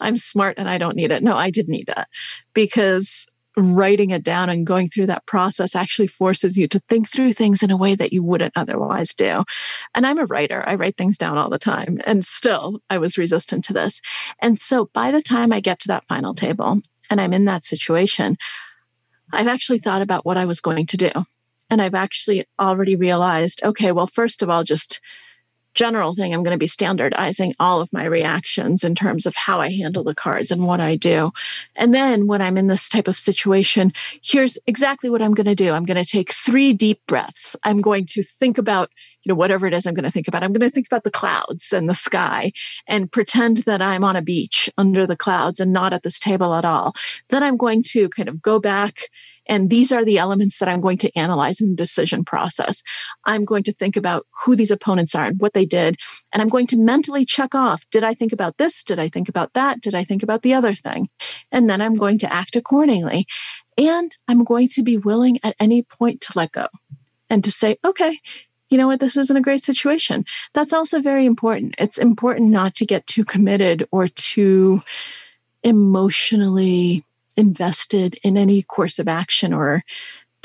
I'm smart and I don't need it. No, I did need it because writing it down and going through that process actually forces you to think through things in a way that you wouldn't otherwise do. And I'm a writer, I write things down all the time. And still, I was resistant to this. And so by the time I get to that final table and I'm in that situation, I've actually thought about what I was going to do. And I've actually already realized okay, well, first of all, just general thing, I'm going to be standardizing all of my reactions in terms of how I handle the cards and what I do. And then when I'm in this type of situation, here's exactly what I'm going to do. I'm going to take three deep breaths. I'm going to think about, you know, whatever it is I'm going to think about. I'm going to think about the clouds and the sky and pretend that I'm on a beach under the clouds and not at this table at all. Then I'm going to kind of go back and these are the elements that I'm going to analyze in the decision process. I'm going to think about who these opponents are and what they did. And I'm going to mentally check off Did I think about this? Did I think about that? Did I think about the other thing? And then I'm going to act accordingly. And I'm going to be willing at any point to let go and to say, okay, you know what, this isn't a great situation. That's also very important. It's important not to get too committed or too emotionally invested in any course of action or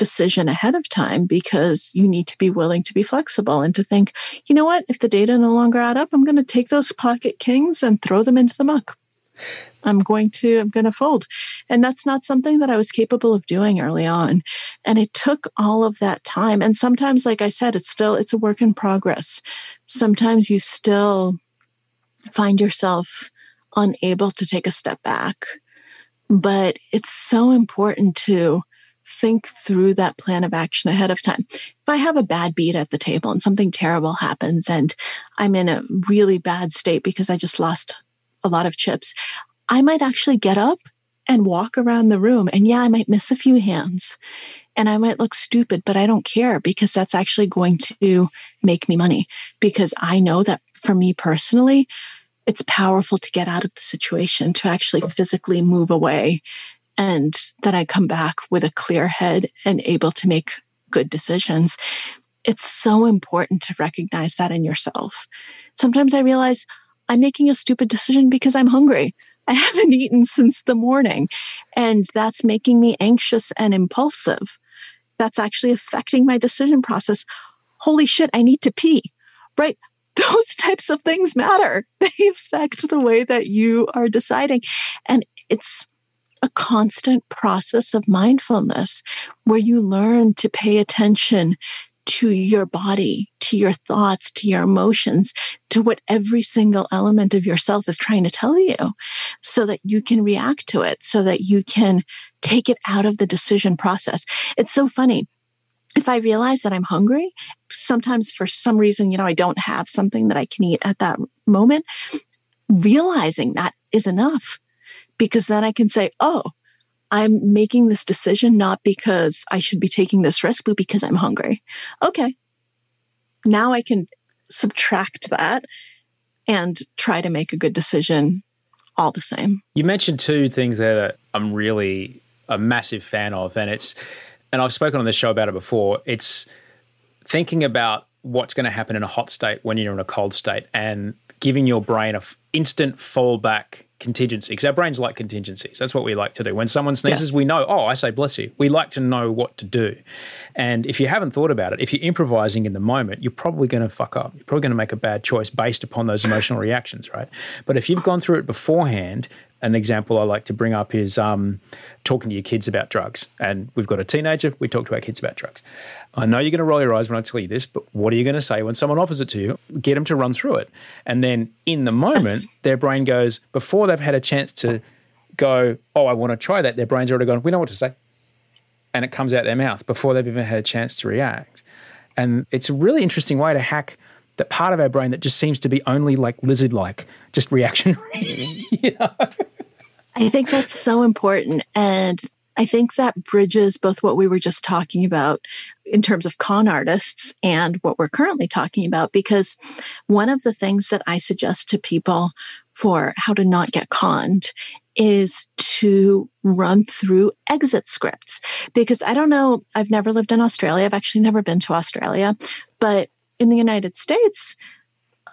decision ahead of time because you need to be willing to be flexible and to think, you know what, if the data no longer add up, I'm going to take those pocket kings and throw them into the muck. I'm going to, I'm going to fold. And that's not something that I was capable of doing early on. And it took all of that time. And sometimes, like I said, it's still, it's a work in progress. Sometimes you still find yourself unable to take a step back but it's so important to think through that plan of action ahead of time. If I have a bad beat at the table and something terrible happens and I'm in a really bad state because I just lost a lot of chips, I might actually get up and walk around the room. And yeah, I might miss a few hands and I might look stupid, but I don't care because that's actually going to make me money because I know that for me personally, it's powerful to get out of the situation, to actually physically move away. And then I come back with a clear head and able to make good decisions. It's so important to recognize that in yourself. Sometimes I realize I'm making a stupid decision because I'm hungry. I (laughs) haven't eaten since the morning, and that's making me anxious and impulsive. That's actually affecting my decision process. Holy shit, I need to pee, right? Those types of things matter. (laughs) They affect the way that you are deciding. And it's a constant process of mindfulness where you learn to pay attention to your body, to your thoughts, to your emotions, to what every single element of yourself is trying to tell you so that you can react to it, so that you can take it out of the decision process. It's so funny if I realize that I'm hungry, sometimes for some reason, you know, I don't have something that I can eat at that moment, realizing that is enough because then I can say, oh, I'm making this decision not because I should be taking this risk, but because I'm hungry. Okay. Now I can subtract that and try to make a good decision all the same. You mentioned two things there that I'm really a massive fan of, and it's, and I've spoken on this show about it before. It's thinking about what's going to happen in a hot state when you're in a cold state and giving your brain a f- instant fallback contingency because our brains like contingencies. That's what we like to do. When someone sneezes, yes. we know, oh, I say bless you. We like to know what to do. And if you haven't thought about it, if you're improvising in the moment, you're probably going to fuck up. You're probably going to make a bad choice based upon those emotional reactions, right? But if you've gone through it beforehand an example I like to bring up is um, talking to your kids about drugs. And we've got a teenager, we talk to our kids about drugs. I know you're going to roll your eyes when I tell you this, but what are you going to say when someone offers it to you? Get them to run through it. And then in the moment, yes. their brain goes, before they've had a chance to go, oh, I want to try that, their brain's already gone, we know what to say. And it comes out their mouth before they've even had a chance to react. And it's a really interesting way to hack that part of our brain that just seems to be only like lizard like, just reactionary. (laughs) you know? I think that's so important. And I think that bridges both what we were just talking about in terms of con artists and what we're currently talking about. Because one of the things that I suggest to people for how to not get conned is to run through exit scripts. Because I don't know, I've never lived in Australia. I've actually never been to Australia. But in the United States,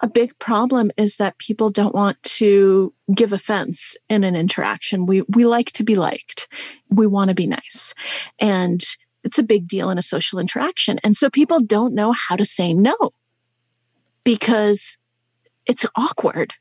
a big problem is that people don't want to give offense in an interaction. We we like to be liked. We want to be nice. And it's a big deal in a social interaction. And so people don't know how to say no because it's awkward.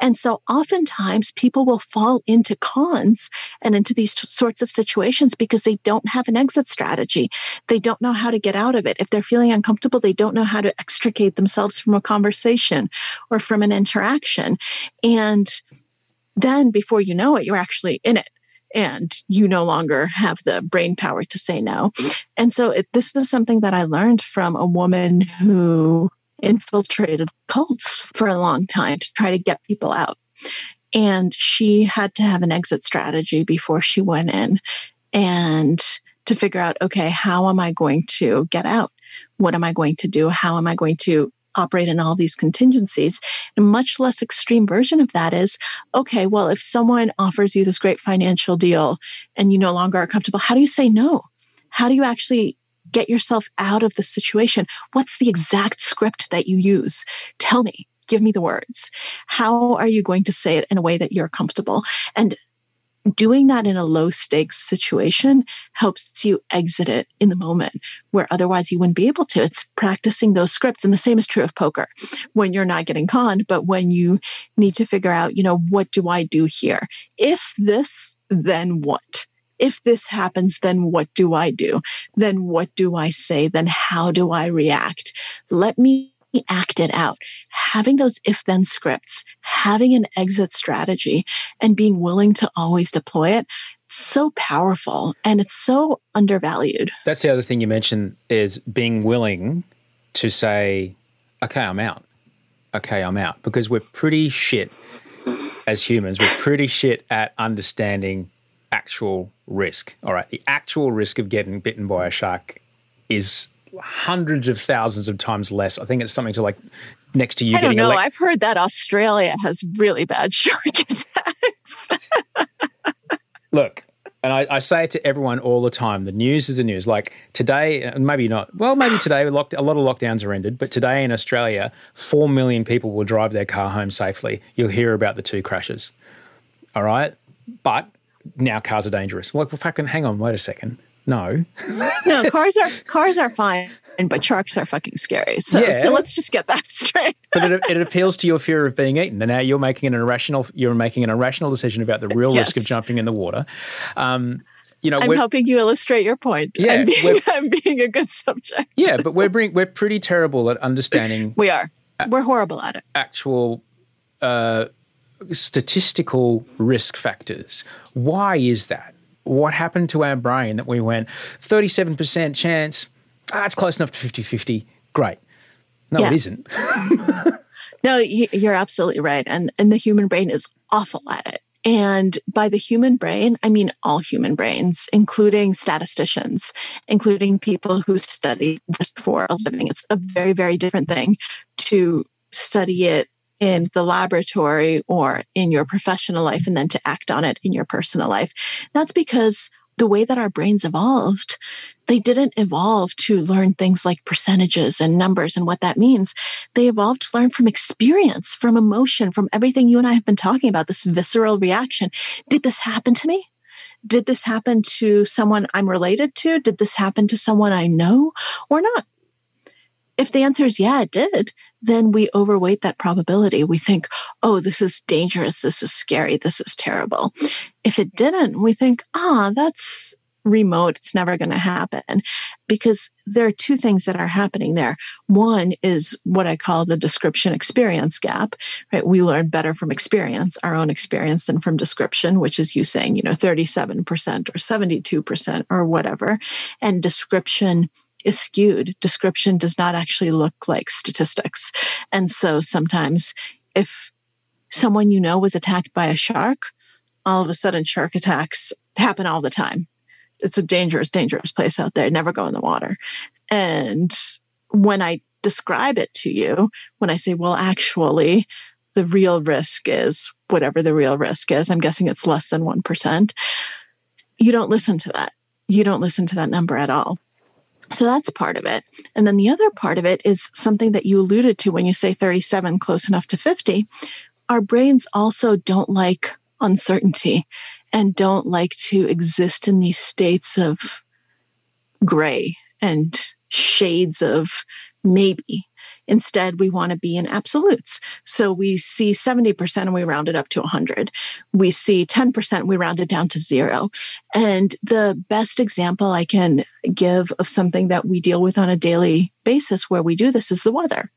And so oftentimes people will fall into cons and into these t- sorts of situations because they don't have an exit strategy. They don't know how to get out of it. If they're feeling uncomfortable, they don't know how to extricate themselves from a conversation or from an interaction. And then before you know it, you're actually in it and you no longer have the brain power to say no. Mm-hmm. And so it, this is something that I learned from a woman who infiltrated cults for a long time to try to get people out. And she had to have an exit strategy before she went in and to figure out, okay, how am I going to get out? What am I going to do? How am I going to operate in all these contingencies? A much less extreme version of that is, okay, well, if someone offers you this great financial deal and you no longer are comfortable, how do you say no? How do you actually get yourself out of the situation? What's the exact script that you use? Tell me, give me the words. How are you going to say it in a way that you're comfortable? And doing that in a low stakes situation helps you exit it in the moment where otherwise you wouldn't be able to. It's practicing those scripts. And the same is true of poker when you're not getting conned, but when you need to figure out, you know, what do I do here? If this, then what? If this happens, then what do I do? Then what do I say? Then how do I react? Let me act it out. Having those if then scripts, having an exit strategy, and being willing to always deploy it. So powerful and it's so undervalued. That's the other thing you mentioned is being willing to say, okay, I'm out. Okay, I'm out. Because we're pretty shit as humans. We're pretty shit at understanding actual risk. All right, the actual risk of getting bitten by a shark is hundreds of thousands of times less. I think it's something to like next to you I getting. Don't know. Elect- I've heard that Australia has really bad (laughs) shark attacks. Look, and I, I, say it to everyone all the time. The news is the news. Like today, and maybe not. Well, maybe (sighs) today, a lot of lockdowns are ended. But today in Australia, four million people will drive their car home safely. You'll hear about the two crashes. All right, but now cars are dangerous. Like, well, fucking hang on, wait a second. No. no, (laughs) cars are cars are fine, but trucks are fucking scary. So, yeah. so let's just get that (laughs) straight. but it, it, appeals to your fear of being eaten, and now you're making an irrational you're making an irrational decision about the real yes. risk of jumping in the water. Um, you know, I'm helping you illustrate your point. Yeah, I'm being, (laughs) I'm being a good subject. Yeah, but we're bring, we're pretty terrible at understanding. we are. We're horrible at it. Actual uh, statistical risk factors. Why is that? What happened to our brain that we went 37% chance ah, it's close enough to 50 50. Great. No, Yeah. it isn't. (laughs) No, you're absolutely right. And and the human brain is awful at it. And by the human brain, I mean all human brains, including statisticians, including people who study risk for a living. It's a very, very different thing to study it in the laboratory or in your professional life and then to act on it in your personal life. That's because the way that our brains evolved, they didn't evolve to learn things like percentages and numbers and what that means. They evolved to learn from experience, from emotion, from everything you and I have been talking about, this visceral reaction. Did this happen to me? Did this happen to someone I'm related to? Did this happen to someone I know or not? If the answer is yeah, it did, then we overweight that probability. We think, oh, this is dangerous. This is scary. This is terrible. If it didn't, we think, ah, that's remote. It's never going to happen because there are two things that are happening there. One is what I call the description experience gap, right? We learn better from experience, our own experience than from description, which is you saying, you know, 37% or 72% or whatever. And description is skewed. Description does not actually look like statistics. And so sometimes if someone you know was attacked by a shark, all of a sudden shark attacks happen all the time. It's a dangerous, dangerous place out there. Never go in the water. And when I describe it to you, when I say, well, actually, the real risk is whatever the real risk is, I'm guessing it's less than 1%, you don't listen to that. You don't listen to that number at all. So that's part of it. And then the other part of it is something that you alluded to when you say 37 close enough to 50. Our brains also don't like uncertainty and don't like to exist in these states of gray and shades of maybe. Instead, we want to be in absolutes. So we see 70% and we round it up to 100. We see 10%, we round it down to zero. And the best example I can give of something that we deal with on a daily basis where we do this is the weather.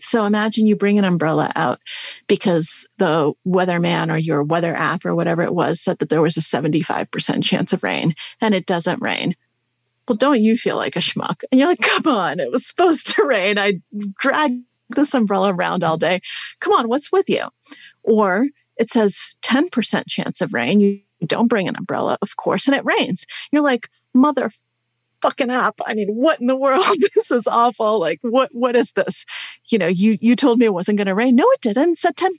So imagine you bring an umbrella out because the weatherman or your weather app or whatever it was said that there was a 75% chance of rain and it doesn't rain well, don't you feel like a schmuck? And you're like, come on, it was supposed to rain. I dragged this umbrella around all day. Come on, what's with you? Or it says 10% chance of rain. You don't bring an umbrella, of course, and it rains. You're like, mother fucking up. I mean, what in the world? (laughs) this is awful. Like, what what is this? You know, you you told me it wasn't gonna rain. No, it didn't. It said 10%.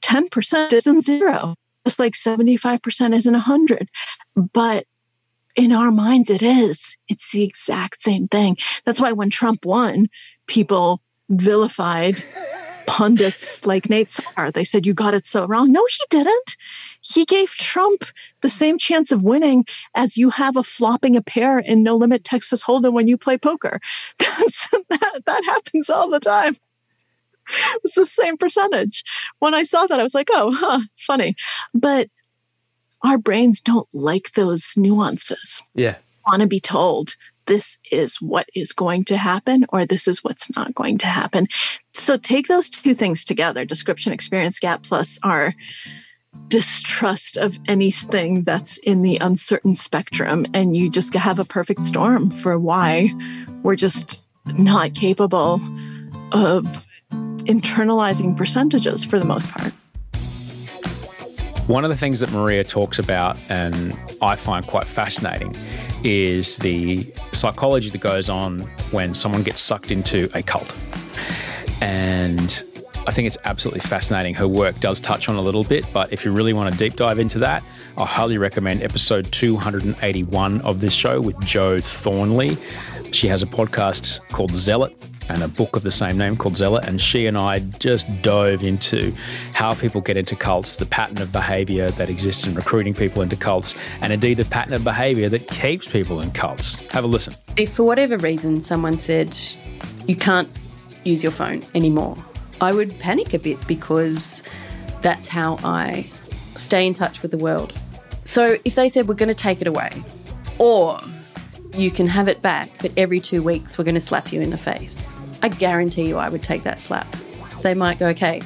10% isn't zero. Just like 75% isn't 100. But in our minds, it is. It's the exact same thing. That's why when Trump won, people vilified (laughs) pundits like Nate Silver. They said, You got it so wrong. No, he didn't. He gave Trump the same chance of winning as you have of flopping a pair in No Limit Texas Hold'em when you play poker. (laughs) that, that happens all the time. It's the same percentage. When I saw that, I was like, oh, huh, funny. But our brains don't like those nuances. Yeah. Want to be told this is what is going to happen or this is what's not going to happen. So take those two things together description experience gap plus our distrust of anything that's in the uncertain spectrum. And you just have a perfect storm for why we're just not capable of internalizing percentages for the most part. One of the things that Maria talks about, and I find quite fascinating, is the psychology that goes on when someone gets sucked into a cult. And I think it's absolutely fascinating. Her work does touch on a little bit, but if you really want to deep dive into that, I highly recommend episode 281 of this show with Jo Thornely. She has a podcast called Zealot and a book of the same name called Zealot. And she and I just dove into how people get into cults, the pattern of behavior that exists in recruiting people into cults, and indeed the pattern of behavior that keeps people in cults. Have a listen. If for whatever reason someone said you can't use your phone anymore, I would panic a bit because that's how I stay in touch with the world. So if they said we're going to take it away, or you can have it back, but every two weeks we're going to slap you in the face, I guarantee you I would take that slap. They might go, okay,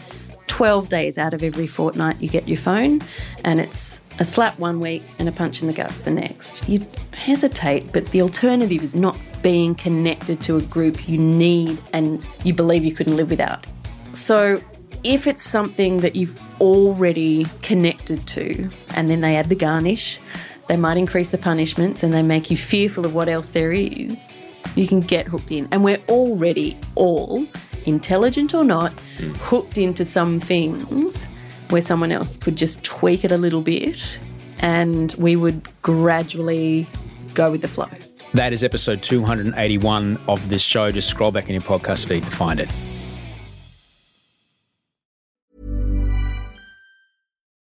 12 days out of every fortnight you get your phone, and it's a slap one week and a punch in the guts the next. You hesitate, but the alternative is not being connected to a group you need and you believe you couldn't live without. So, if it's something that you've already connected to, and then they add the garnish, they might increase the punishments and they make you fearful of what else there is, you can get hooked in. And we're already all, intelligent or not, mm. hooked into some things where someone else could just tweak it a little bit and we would gradually go with the flow. That is episode 281 of this show. Just scroll back in your podcast feed to find it.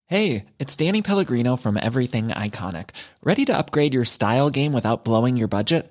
Hey, it's Danny Pellegrino from Everything Iconic. Ready to upgrade your style game without blowing your budget?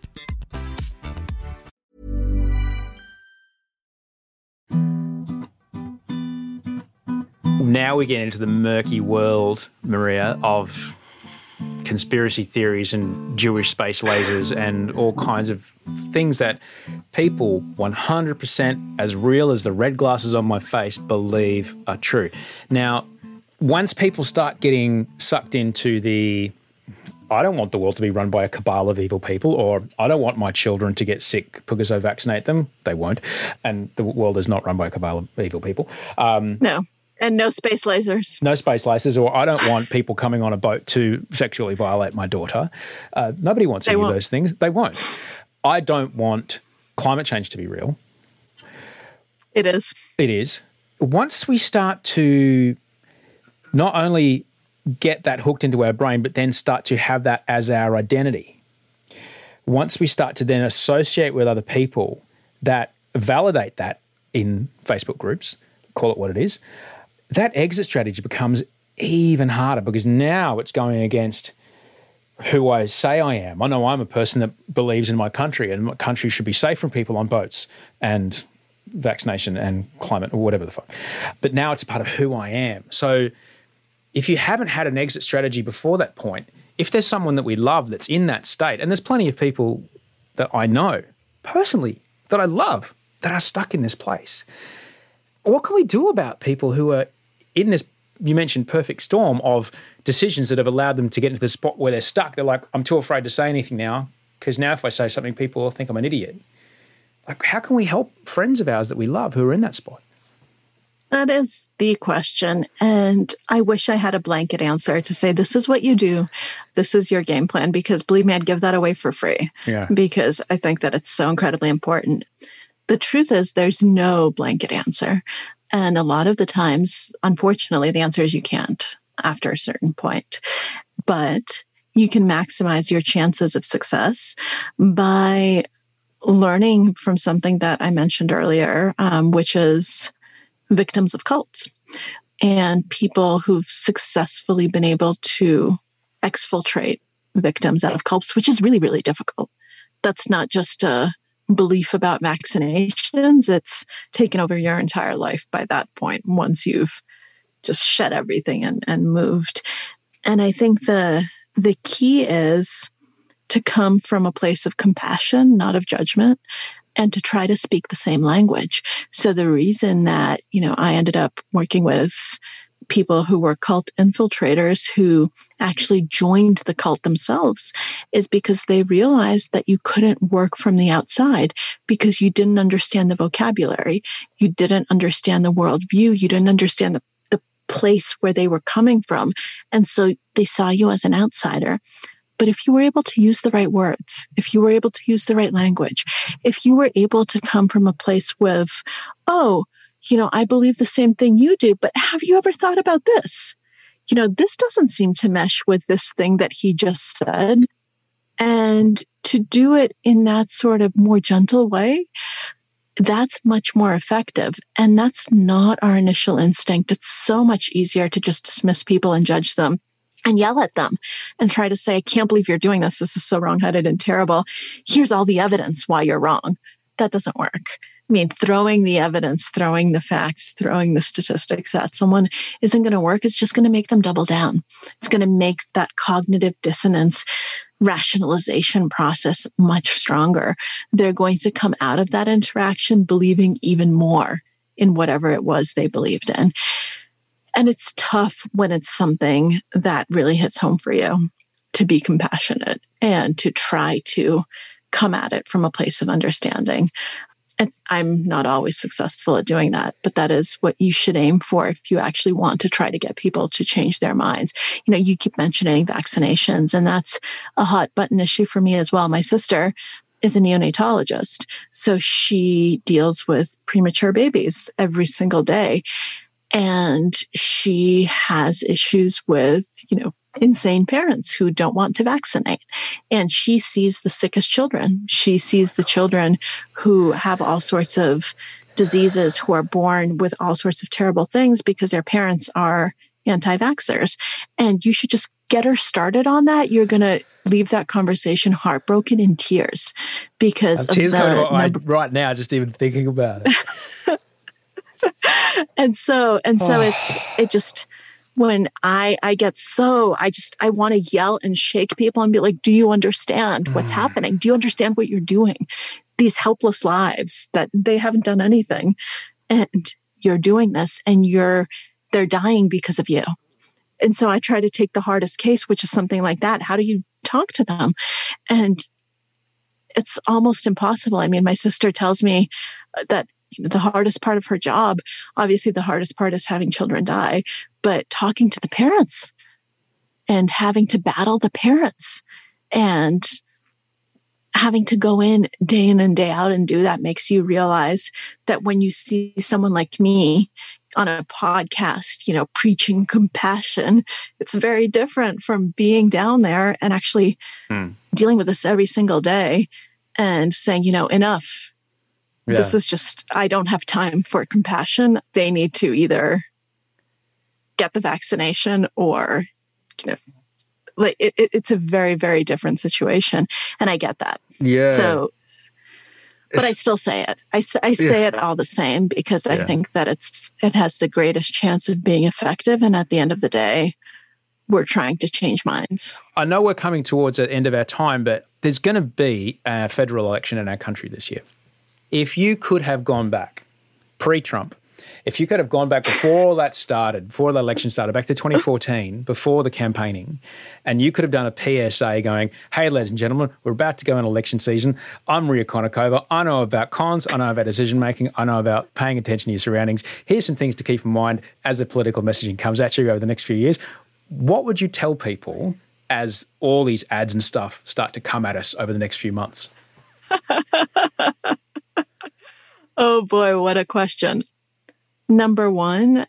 now we get into the murky world, Maria, of conspiracy theories and Jewish space lasers and all kinds of things that people 100% as real as the red glasses on my face believe are true. Now, once people start getting sucked into the I don't want the world to be run by a cabal of evil people, or I don't want my children to get sick because I vaccinate them. They won't. And the world is not run by a cabal of evil people. Um, no. And no space lasers. No space lasers, or I don't want people coming on a boat to sexually violate my daughter. Uh, nobody wants they any won't. of those things. They won't. I don't want climate change to be real. It is. It is. Once we start to not only get that hooked into our brain, but then start to have that as our identity, once we start to then associate with other people that validate that in Facebook groups, call it what it is, that exit strategy becomes even harder because now it's going against who I say I am. I know I'm a person that believes in my country and my country should be safe from people on boats and vaccination and climate or whatever the fuck. But now it's a part of who I am. So if you haven't had an exit strategy before that point, if there's someone that we love that's in that state, and there's plenty of people that I know personally that I love that are stuck in this place, what can we do about people who are in this you mentioned perfect storm of decisions that have allowed them to get into the spot where they're stuck. They're like, I'm too afraid to say anything now because now if I say something, people will think I'm an idiot. Like, how can we help friends of ours that we love who are in that spot? That is the question. And I wish I had a blanket answer to say, this is what you do. This is your game plan. Because believe me, I'd give that away for free. Yeah. Because I think that it's so incredibly important. The truth is, there's no blanket answer. And a lot of the times, unfortunately, the answer is you can't after a certain point. But you can maximize your chances of success by learning from something that I mentioned earlier, um, which is victims of cults and people who've successfully been able to exfiltrate victims out of cults, which is really, really difficult. That's not just a belief about vaccinations, it's taken over your entire life by that point once you've just shed everything and, and moved. And I think the the key is to come from a place of compassion, not of judgment, and to try to speak the same language. So the reason that, you know, I ended up working with people who were cult infiltrators who actually joined the cult themselves is because they realized that you couldn't work from the outside because you didn't understand the vocabulary. You didn't understand the worldview. You didn't understand the, the place where they were coming from. And so they saw you as an outsider. But if you were able to use the right words, if you were able to use the right language, if you were able to come from a place with, oh, you know, I believe the same thing you do, but have you ever thought about this? You know, this doesn't seem to mesh with this thing that he just said. And to do it in that sort of more gentle way, that's much more effective. And that's not our initial instinct. It's so much easier to just dismiss people and judge them and yell at them and try to say, I can't believe you're doing this. This is so wrongheaded and terrible. Here's all the evidence why you're wrong. That doesn't work. I mean, throwing the evidence, throwing the facts, throwing the statistics at someone isn't going to work. It's just going to make them double down. It's going to make that cognitive dissonance rationalization process much stronger. They're going to come out of that interaction believing even more in whatever it was they believed in. And it's tough when it's something that really hits home for you to be compassionate and to try to come at it from a place of understanding. And I'm not always successful at doing that, but that is what you should aim for if you actually want to try to get people to change their minds. You know, you keep mentioning vaccinations, and that's a hot button issue for me as well. My sister is a neonatologist, so she deals with premature babies every single day and she has issues with, you know, insane parents who don't want to vaccinate. And she sees the sickest children. She sees the children who have all sorts of diseases, who are born with all sorts of terrible things because their parents are anti vaxxers. And you should just get her started on that. You're going to leave that conversation heartbroken in tears because uh, tears coming right now, just even thinking about it. (laughs) and so and so oh. (sighs) it's it just when I I get so I just I want to yell and shake people and be like, do you understand what's mm. happening? Do you understand what you're doing? These helpless lives that they haven't done anything. And you're doing this and you're they're dying because of you. And so I try to take the hardest case, which is something like that. How do you talk to them? And it's almost impossible. I mean, my sister tells me that the hardest part of her job. Obviously, the hardest part is having children die, but talking to the parents and having to battle the parents and having to go in day in and day out and do that makes you realize that when you see someone like me on a podcast, you know, preaching (laughs) compassion, it's very different from being down there and actually mm. dealing with this every single day and saying, you know, enough yeah. This is just, I don't have time for compassion. They need to either get the vaccination or, you know, like it, it, it's a very, very different situation. And I get that. Yeah. So, but I still say it. I, I say yeah. it all the same because I yeah. think that it's, it has the greatest chance of being effective. And at the end of the day, we're trying to change minds. I know we're coming towards the end of our time, but there's going to be a federal election in our country this year. If you could have gone back pre Trump, if you could have gone back before all that started, before the election started, back to 2014, before the campaigning, and you could have done a PSA going, hey, ladies and gentlemen, we're about to go in election season. I'm Maria Konnikova. I know about cons. I know about decision making. I know about paying attention to your surroundings. Here's some things to keep in mind as the political messaging comes at you over the next few years. What would you tell people as all these ads and stuff start to come at us over the next few months? (laughs) oh boy, what a question. Number one,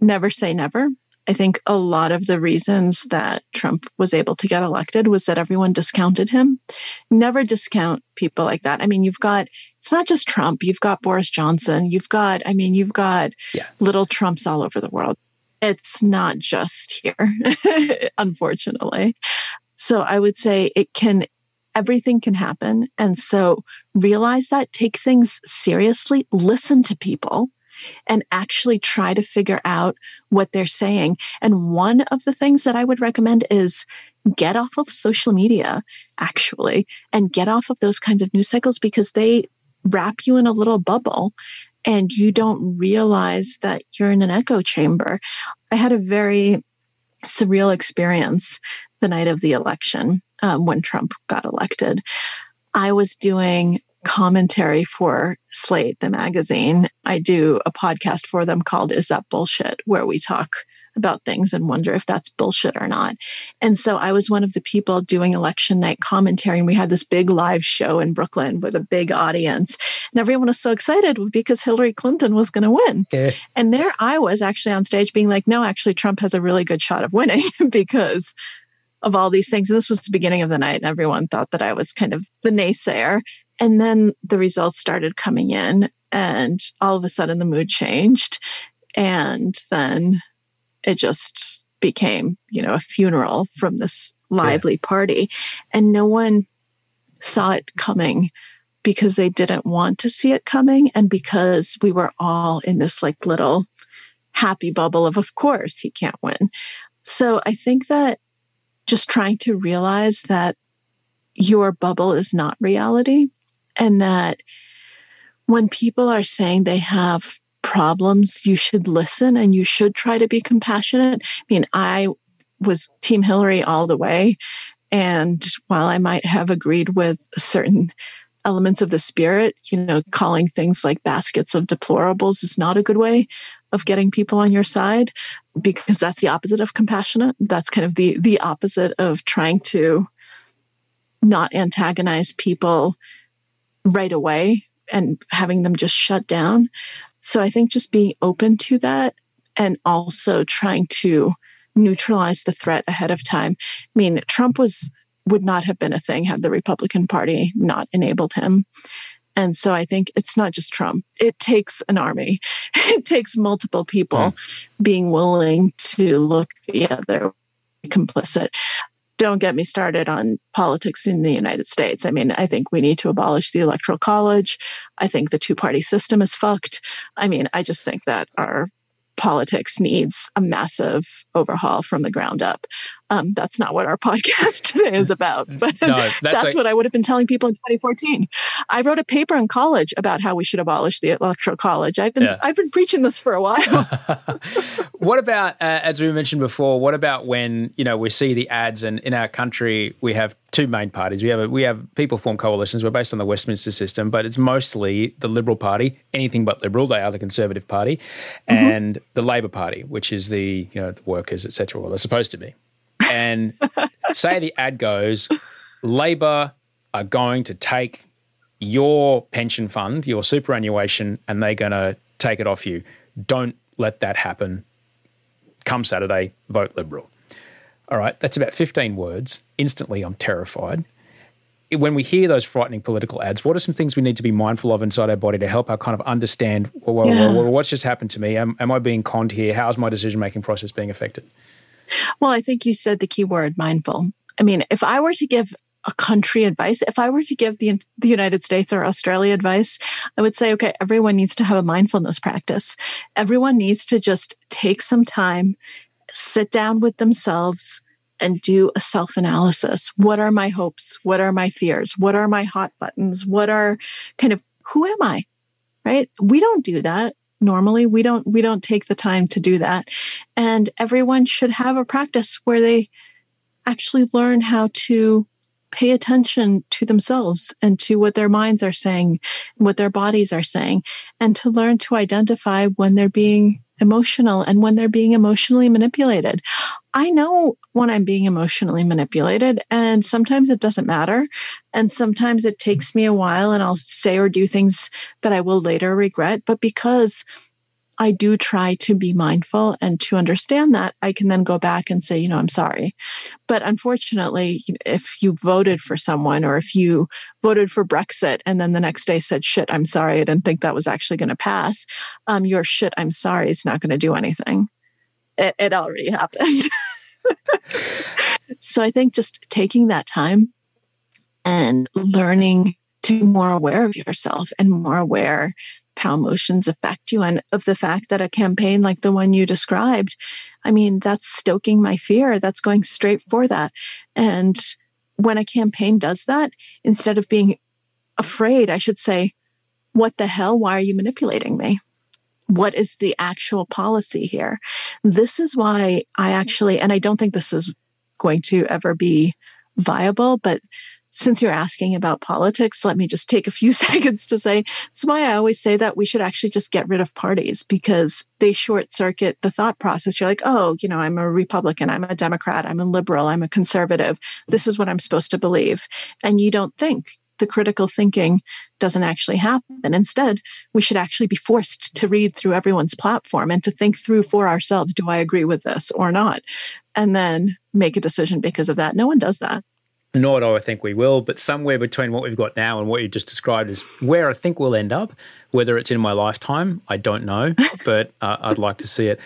never say never. I think a lot of the reasons that Trump was able to get elected was that everyone discounted him. Never discount people like that. I mean, you've got, it's not just Trump, you've got Boris Johnson, you've got, I mean, you've got yeah. little Trumps all over the world. It's not just here, (laughs) unfortunately. So I would say it can everything can happen. And so realize that, take things seriously, listen to people and actually try to figure out what they're saying. And one of the things that I would recommend is get off of social media, actually, and get off of those kinds of news cycles because they wrap you in a little bubble and you don't realize that you're in an echo chamber. I had a very surreal experience the night of the election um, when Trump got elected. I was doing commentary for Slate, the magazine. I do a podcast for them called Is That Bullshit, where we talk about things and wonder if that's bullshit or not. And so I was one of the people doing election night commentary. And we had this big live show in Brooklyn with a big audience. And everyone was so excited because Hillary Clinton was going to win. Yeah. And there I was actually on stage being like, no, actually, Trump has a really good shot of winning (laughs) because of all these things. And this was the beginning of the night, and everyone thought that I was kind of the naysayer. And then the results started coming in, and all of a sudden the mood changed. And then it just became, you know, a funeral from this lively yeah. party. And no one saw it coming because they didn't want to see it coming and because we were all in this like little happy bubble of, of course, he can't win. So I think that just trying to realize that your bubble is not reality and that when people are saying they have problems, you should listen and you should try to be compassionate. I mean, I was Team Hillary all the way. And while I might have agreed with certain elements of the spirit, you know, calling things like baskets of deplorables is not a good way of getting people on your side because that's the opposite of compassionate. That's kind of the the opposite of trying to not antagonize people right away and having them just shut down. So I think just being open to that and also trying to neutralize the threat ahead of time. I mean, Trump was would not have been a thing had the Republican Party not enabled him. And so I think it's not just Trump. It takes an army. (laughs) It takes multiple people mm. being willing to look the other complicit. Don't get me started on politics in the United States. I mean, I think we need to abolish the electoral college. I think the two party system is fucked. I mean, I just think that our politics needs a massive overhaul from the ground up. Um, that's not what our (laughs) podcast today is about, (laughs) but no, (laughs) that's, that's like, what I would have been telling people in 2014. I wrote a paper in college about how we should abolish the electoral college. I've been yeah. I've been preaching this for a while. what about, uh, as we mentioned before, what about when you know we see the ads and in our country we have two main parties. We have a, we have people form coalitions. We're based on the Westminster system, but it's mostly the Liberal Party, anything but Liberal. They are the Conservative Party, mm-hmm. and the Labor Party, which is the you know the workers, etc. Well, they're supposed to be and say the ad goes, Labor are going to take your pension fund, your superannuation, and they're going to take it off you. Don't let that happen. Come Saturday, vote Liberal. All right, that's about 15 words. Instantly, I'm terrified. When we hear those frightening political ads, what are some things we need to be mindful of inside our body to help our kind of understand well, yeah. well, what's just happened to me? Am, am I being conned here? How's my decision making process being affected? Well, I think you said the key word mindful. I mean, if I were to give a country advice, if I were to give the, the United States or Australia advice, I would say, okay, everyone needs to have a mindfulness practice. Everyone needs to just take some time, sit down with themselves, and do a self analysis. What are my hopes? What are my fears? What are my hot buttons? What are kind of who am I? Right? We don't do that normally we don't we don't take the time to do that and everyone should have a practice where they actually learn how to pay attention to themselves and to what their minds are saying what their bodies are saying and to learn to identify when they're being emotional and when they're being emotionally manipulated. I know when I'm being emotionally manipulated, and sometimes it doesn't matter. And sometimes it takes me a while and I'll say or do things that I will later regret. But because I do try to be mindful and to understand that, I can then go back and say, you know, I'm sorry. But unfortunately, if you voted for someone or if you voted for Brexit and then the next day said, shit, I'm sorry, I didn't think that was actually going to pass, um, your shit, I'm sorry, is not going to do anything. It, it already happened. so I think just taking that time and learning to be more aware of yourself and more aware how emotions affect you and of the fact that a campaign like the one you described, I mean, that's stoking my fear. That's going straight for that. And when a campaign does that, instead of being afraid, I should say, what the hell? Why are you manipulating me? What is the actual policy here? This is why I actually, and I don't think this is going to ever be viable, but since you're asking about politics, let me just take a few (laughs) seconds to say that's why I always say that we should actually just get rid of parties because they short circuit the thought process. You're like, oh, you know, I'm a Republican, I'm a Democrat, I'm a liberal, I'm a conservative. This is what I'm supposed to believe. And you don't think the critical thinking doesn't actually happen. Instead, we should actually be forced to read through everyone's platform and to think through for ourselves do I agree with this or not? And then make a decision because of that. No one does that nor I think we will, but somewhere between what we've got now and what you just described is where I think we'll end up. Whether it's in my lifetime, I don't know, (laughs) but uh, I'd like to see it.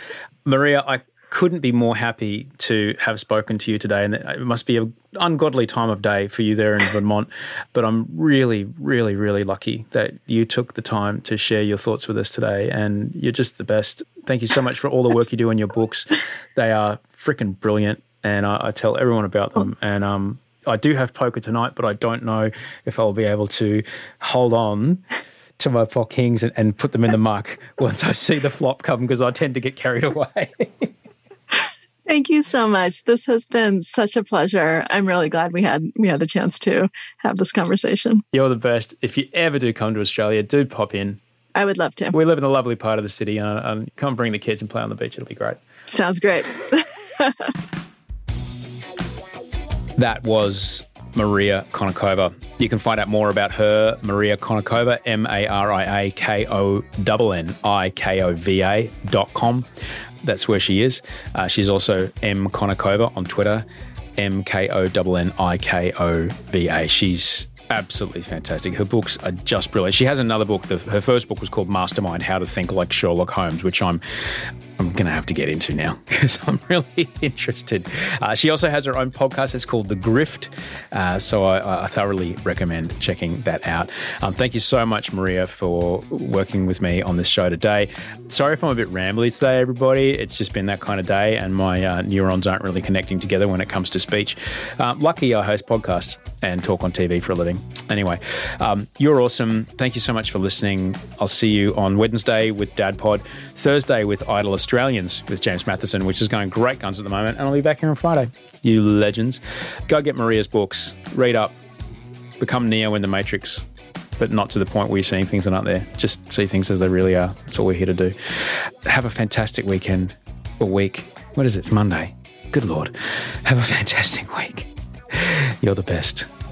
Maria, I couldn't be more happy to have spoken to you today, and it must be an ungodly time of day for you there in Vermont. But I'm really, really, really lucky that you took the time to share your thoughts with us today, and you're just the best. Thank you so much for all the work you do in your books. They are freaking brilliant, and I, I tell everyone about them. And um, I do have poker tonight, but I don't know if I'll be able to hold on to my pocket kings and, and put them in the muck once I see the flop come because I tend to get carried (laughs) away. Thank you so much. This has been such a pleasure. I'm really glad we had we had the chance to have this conversation. You're the best. If you ever do come to Australia, do pop in. I would love to. We live in a lovely part of the city, and, and come bring the kids and play on the beach. It'll be great. Sounds great. (laughs) That was Maria Konnikova. You can find out more about her, Maria Konnikova, M A R I A K O N N I K O V A dot com. That's where she is. Uh, she's also M Konnikova on Twitter, M K O N N I K O V A. She's absolutely fantastic. Her books are just brilliant. She has another book. The, her first book was called Mastermind: How to Think Like Sherlock Holmes, which I'm I'm going to have to get into now (laughs) because I'm really (laughs) interested. Uh, she also has her own podcast. It's called The Grift. Uh, so I, I, thoroughly recommend checking that out. Um, thank you so much, Maria, for working with me on this show today. Sorry if I'm a bit rambly today, everybody. It's just been that kind of day, and my uh, neurons aren't really connecting together when it comes to speech. Um, lucky I host podcasts and talk on TV for a living. Anyway, um, you're awesome. Thank you so much for listening. I'll see you on Wednesday with Dad Pod, Thursday with Idle Australians with James Matheson, which is going great guns at the moment, and I'll be back here on Friday. You legends. Go get Maria's books, read up, become Neo in the Matrix, but not to the point where you're seeing things that aren't there. Just see things as they really are. That's all we're here to do. Have a fantastic weekend or week. What is it? It's Monday. Good Lord. Have a fantastic week. You're the best.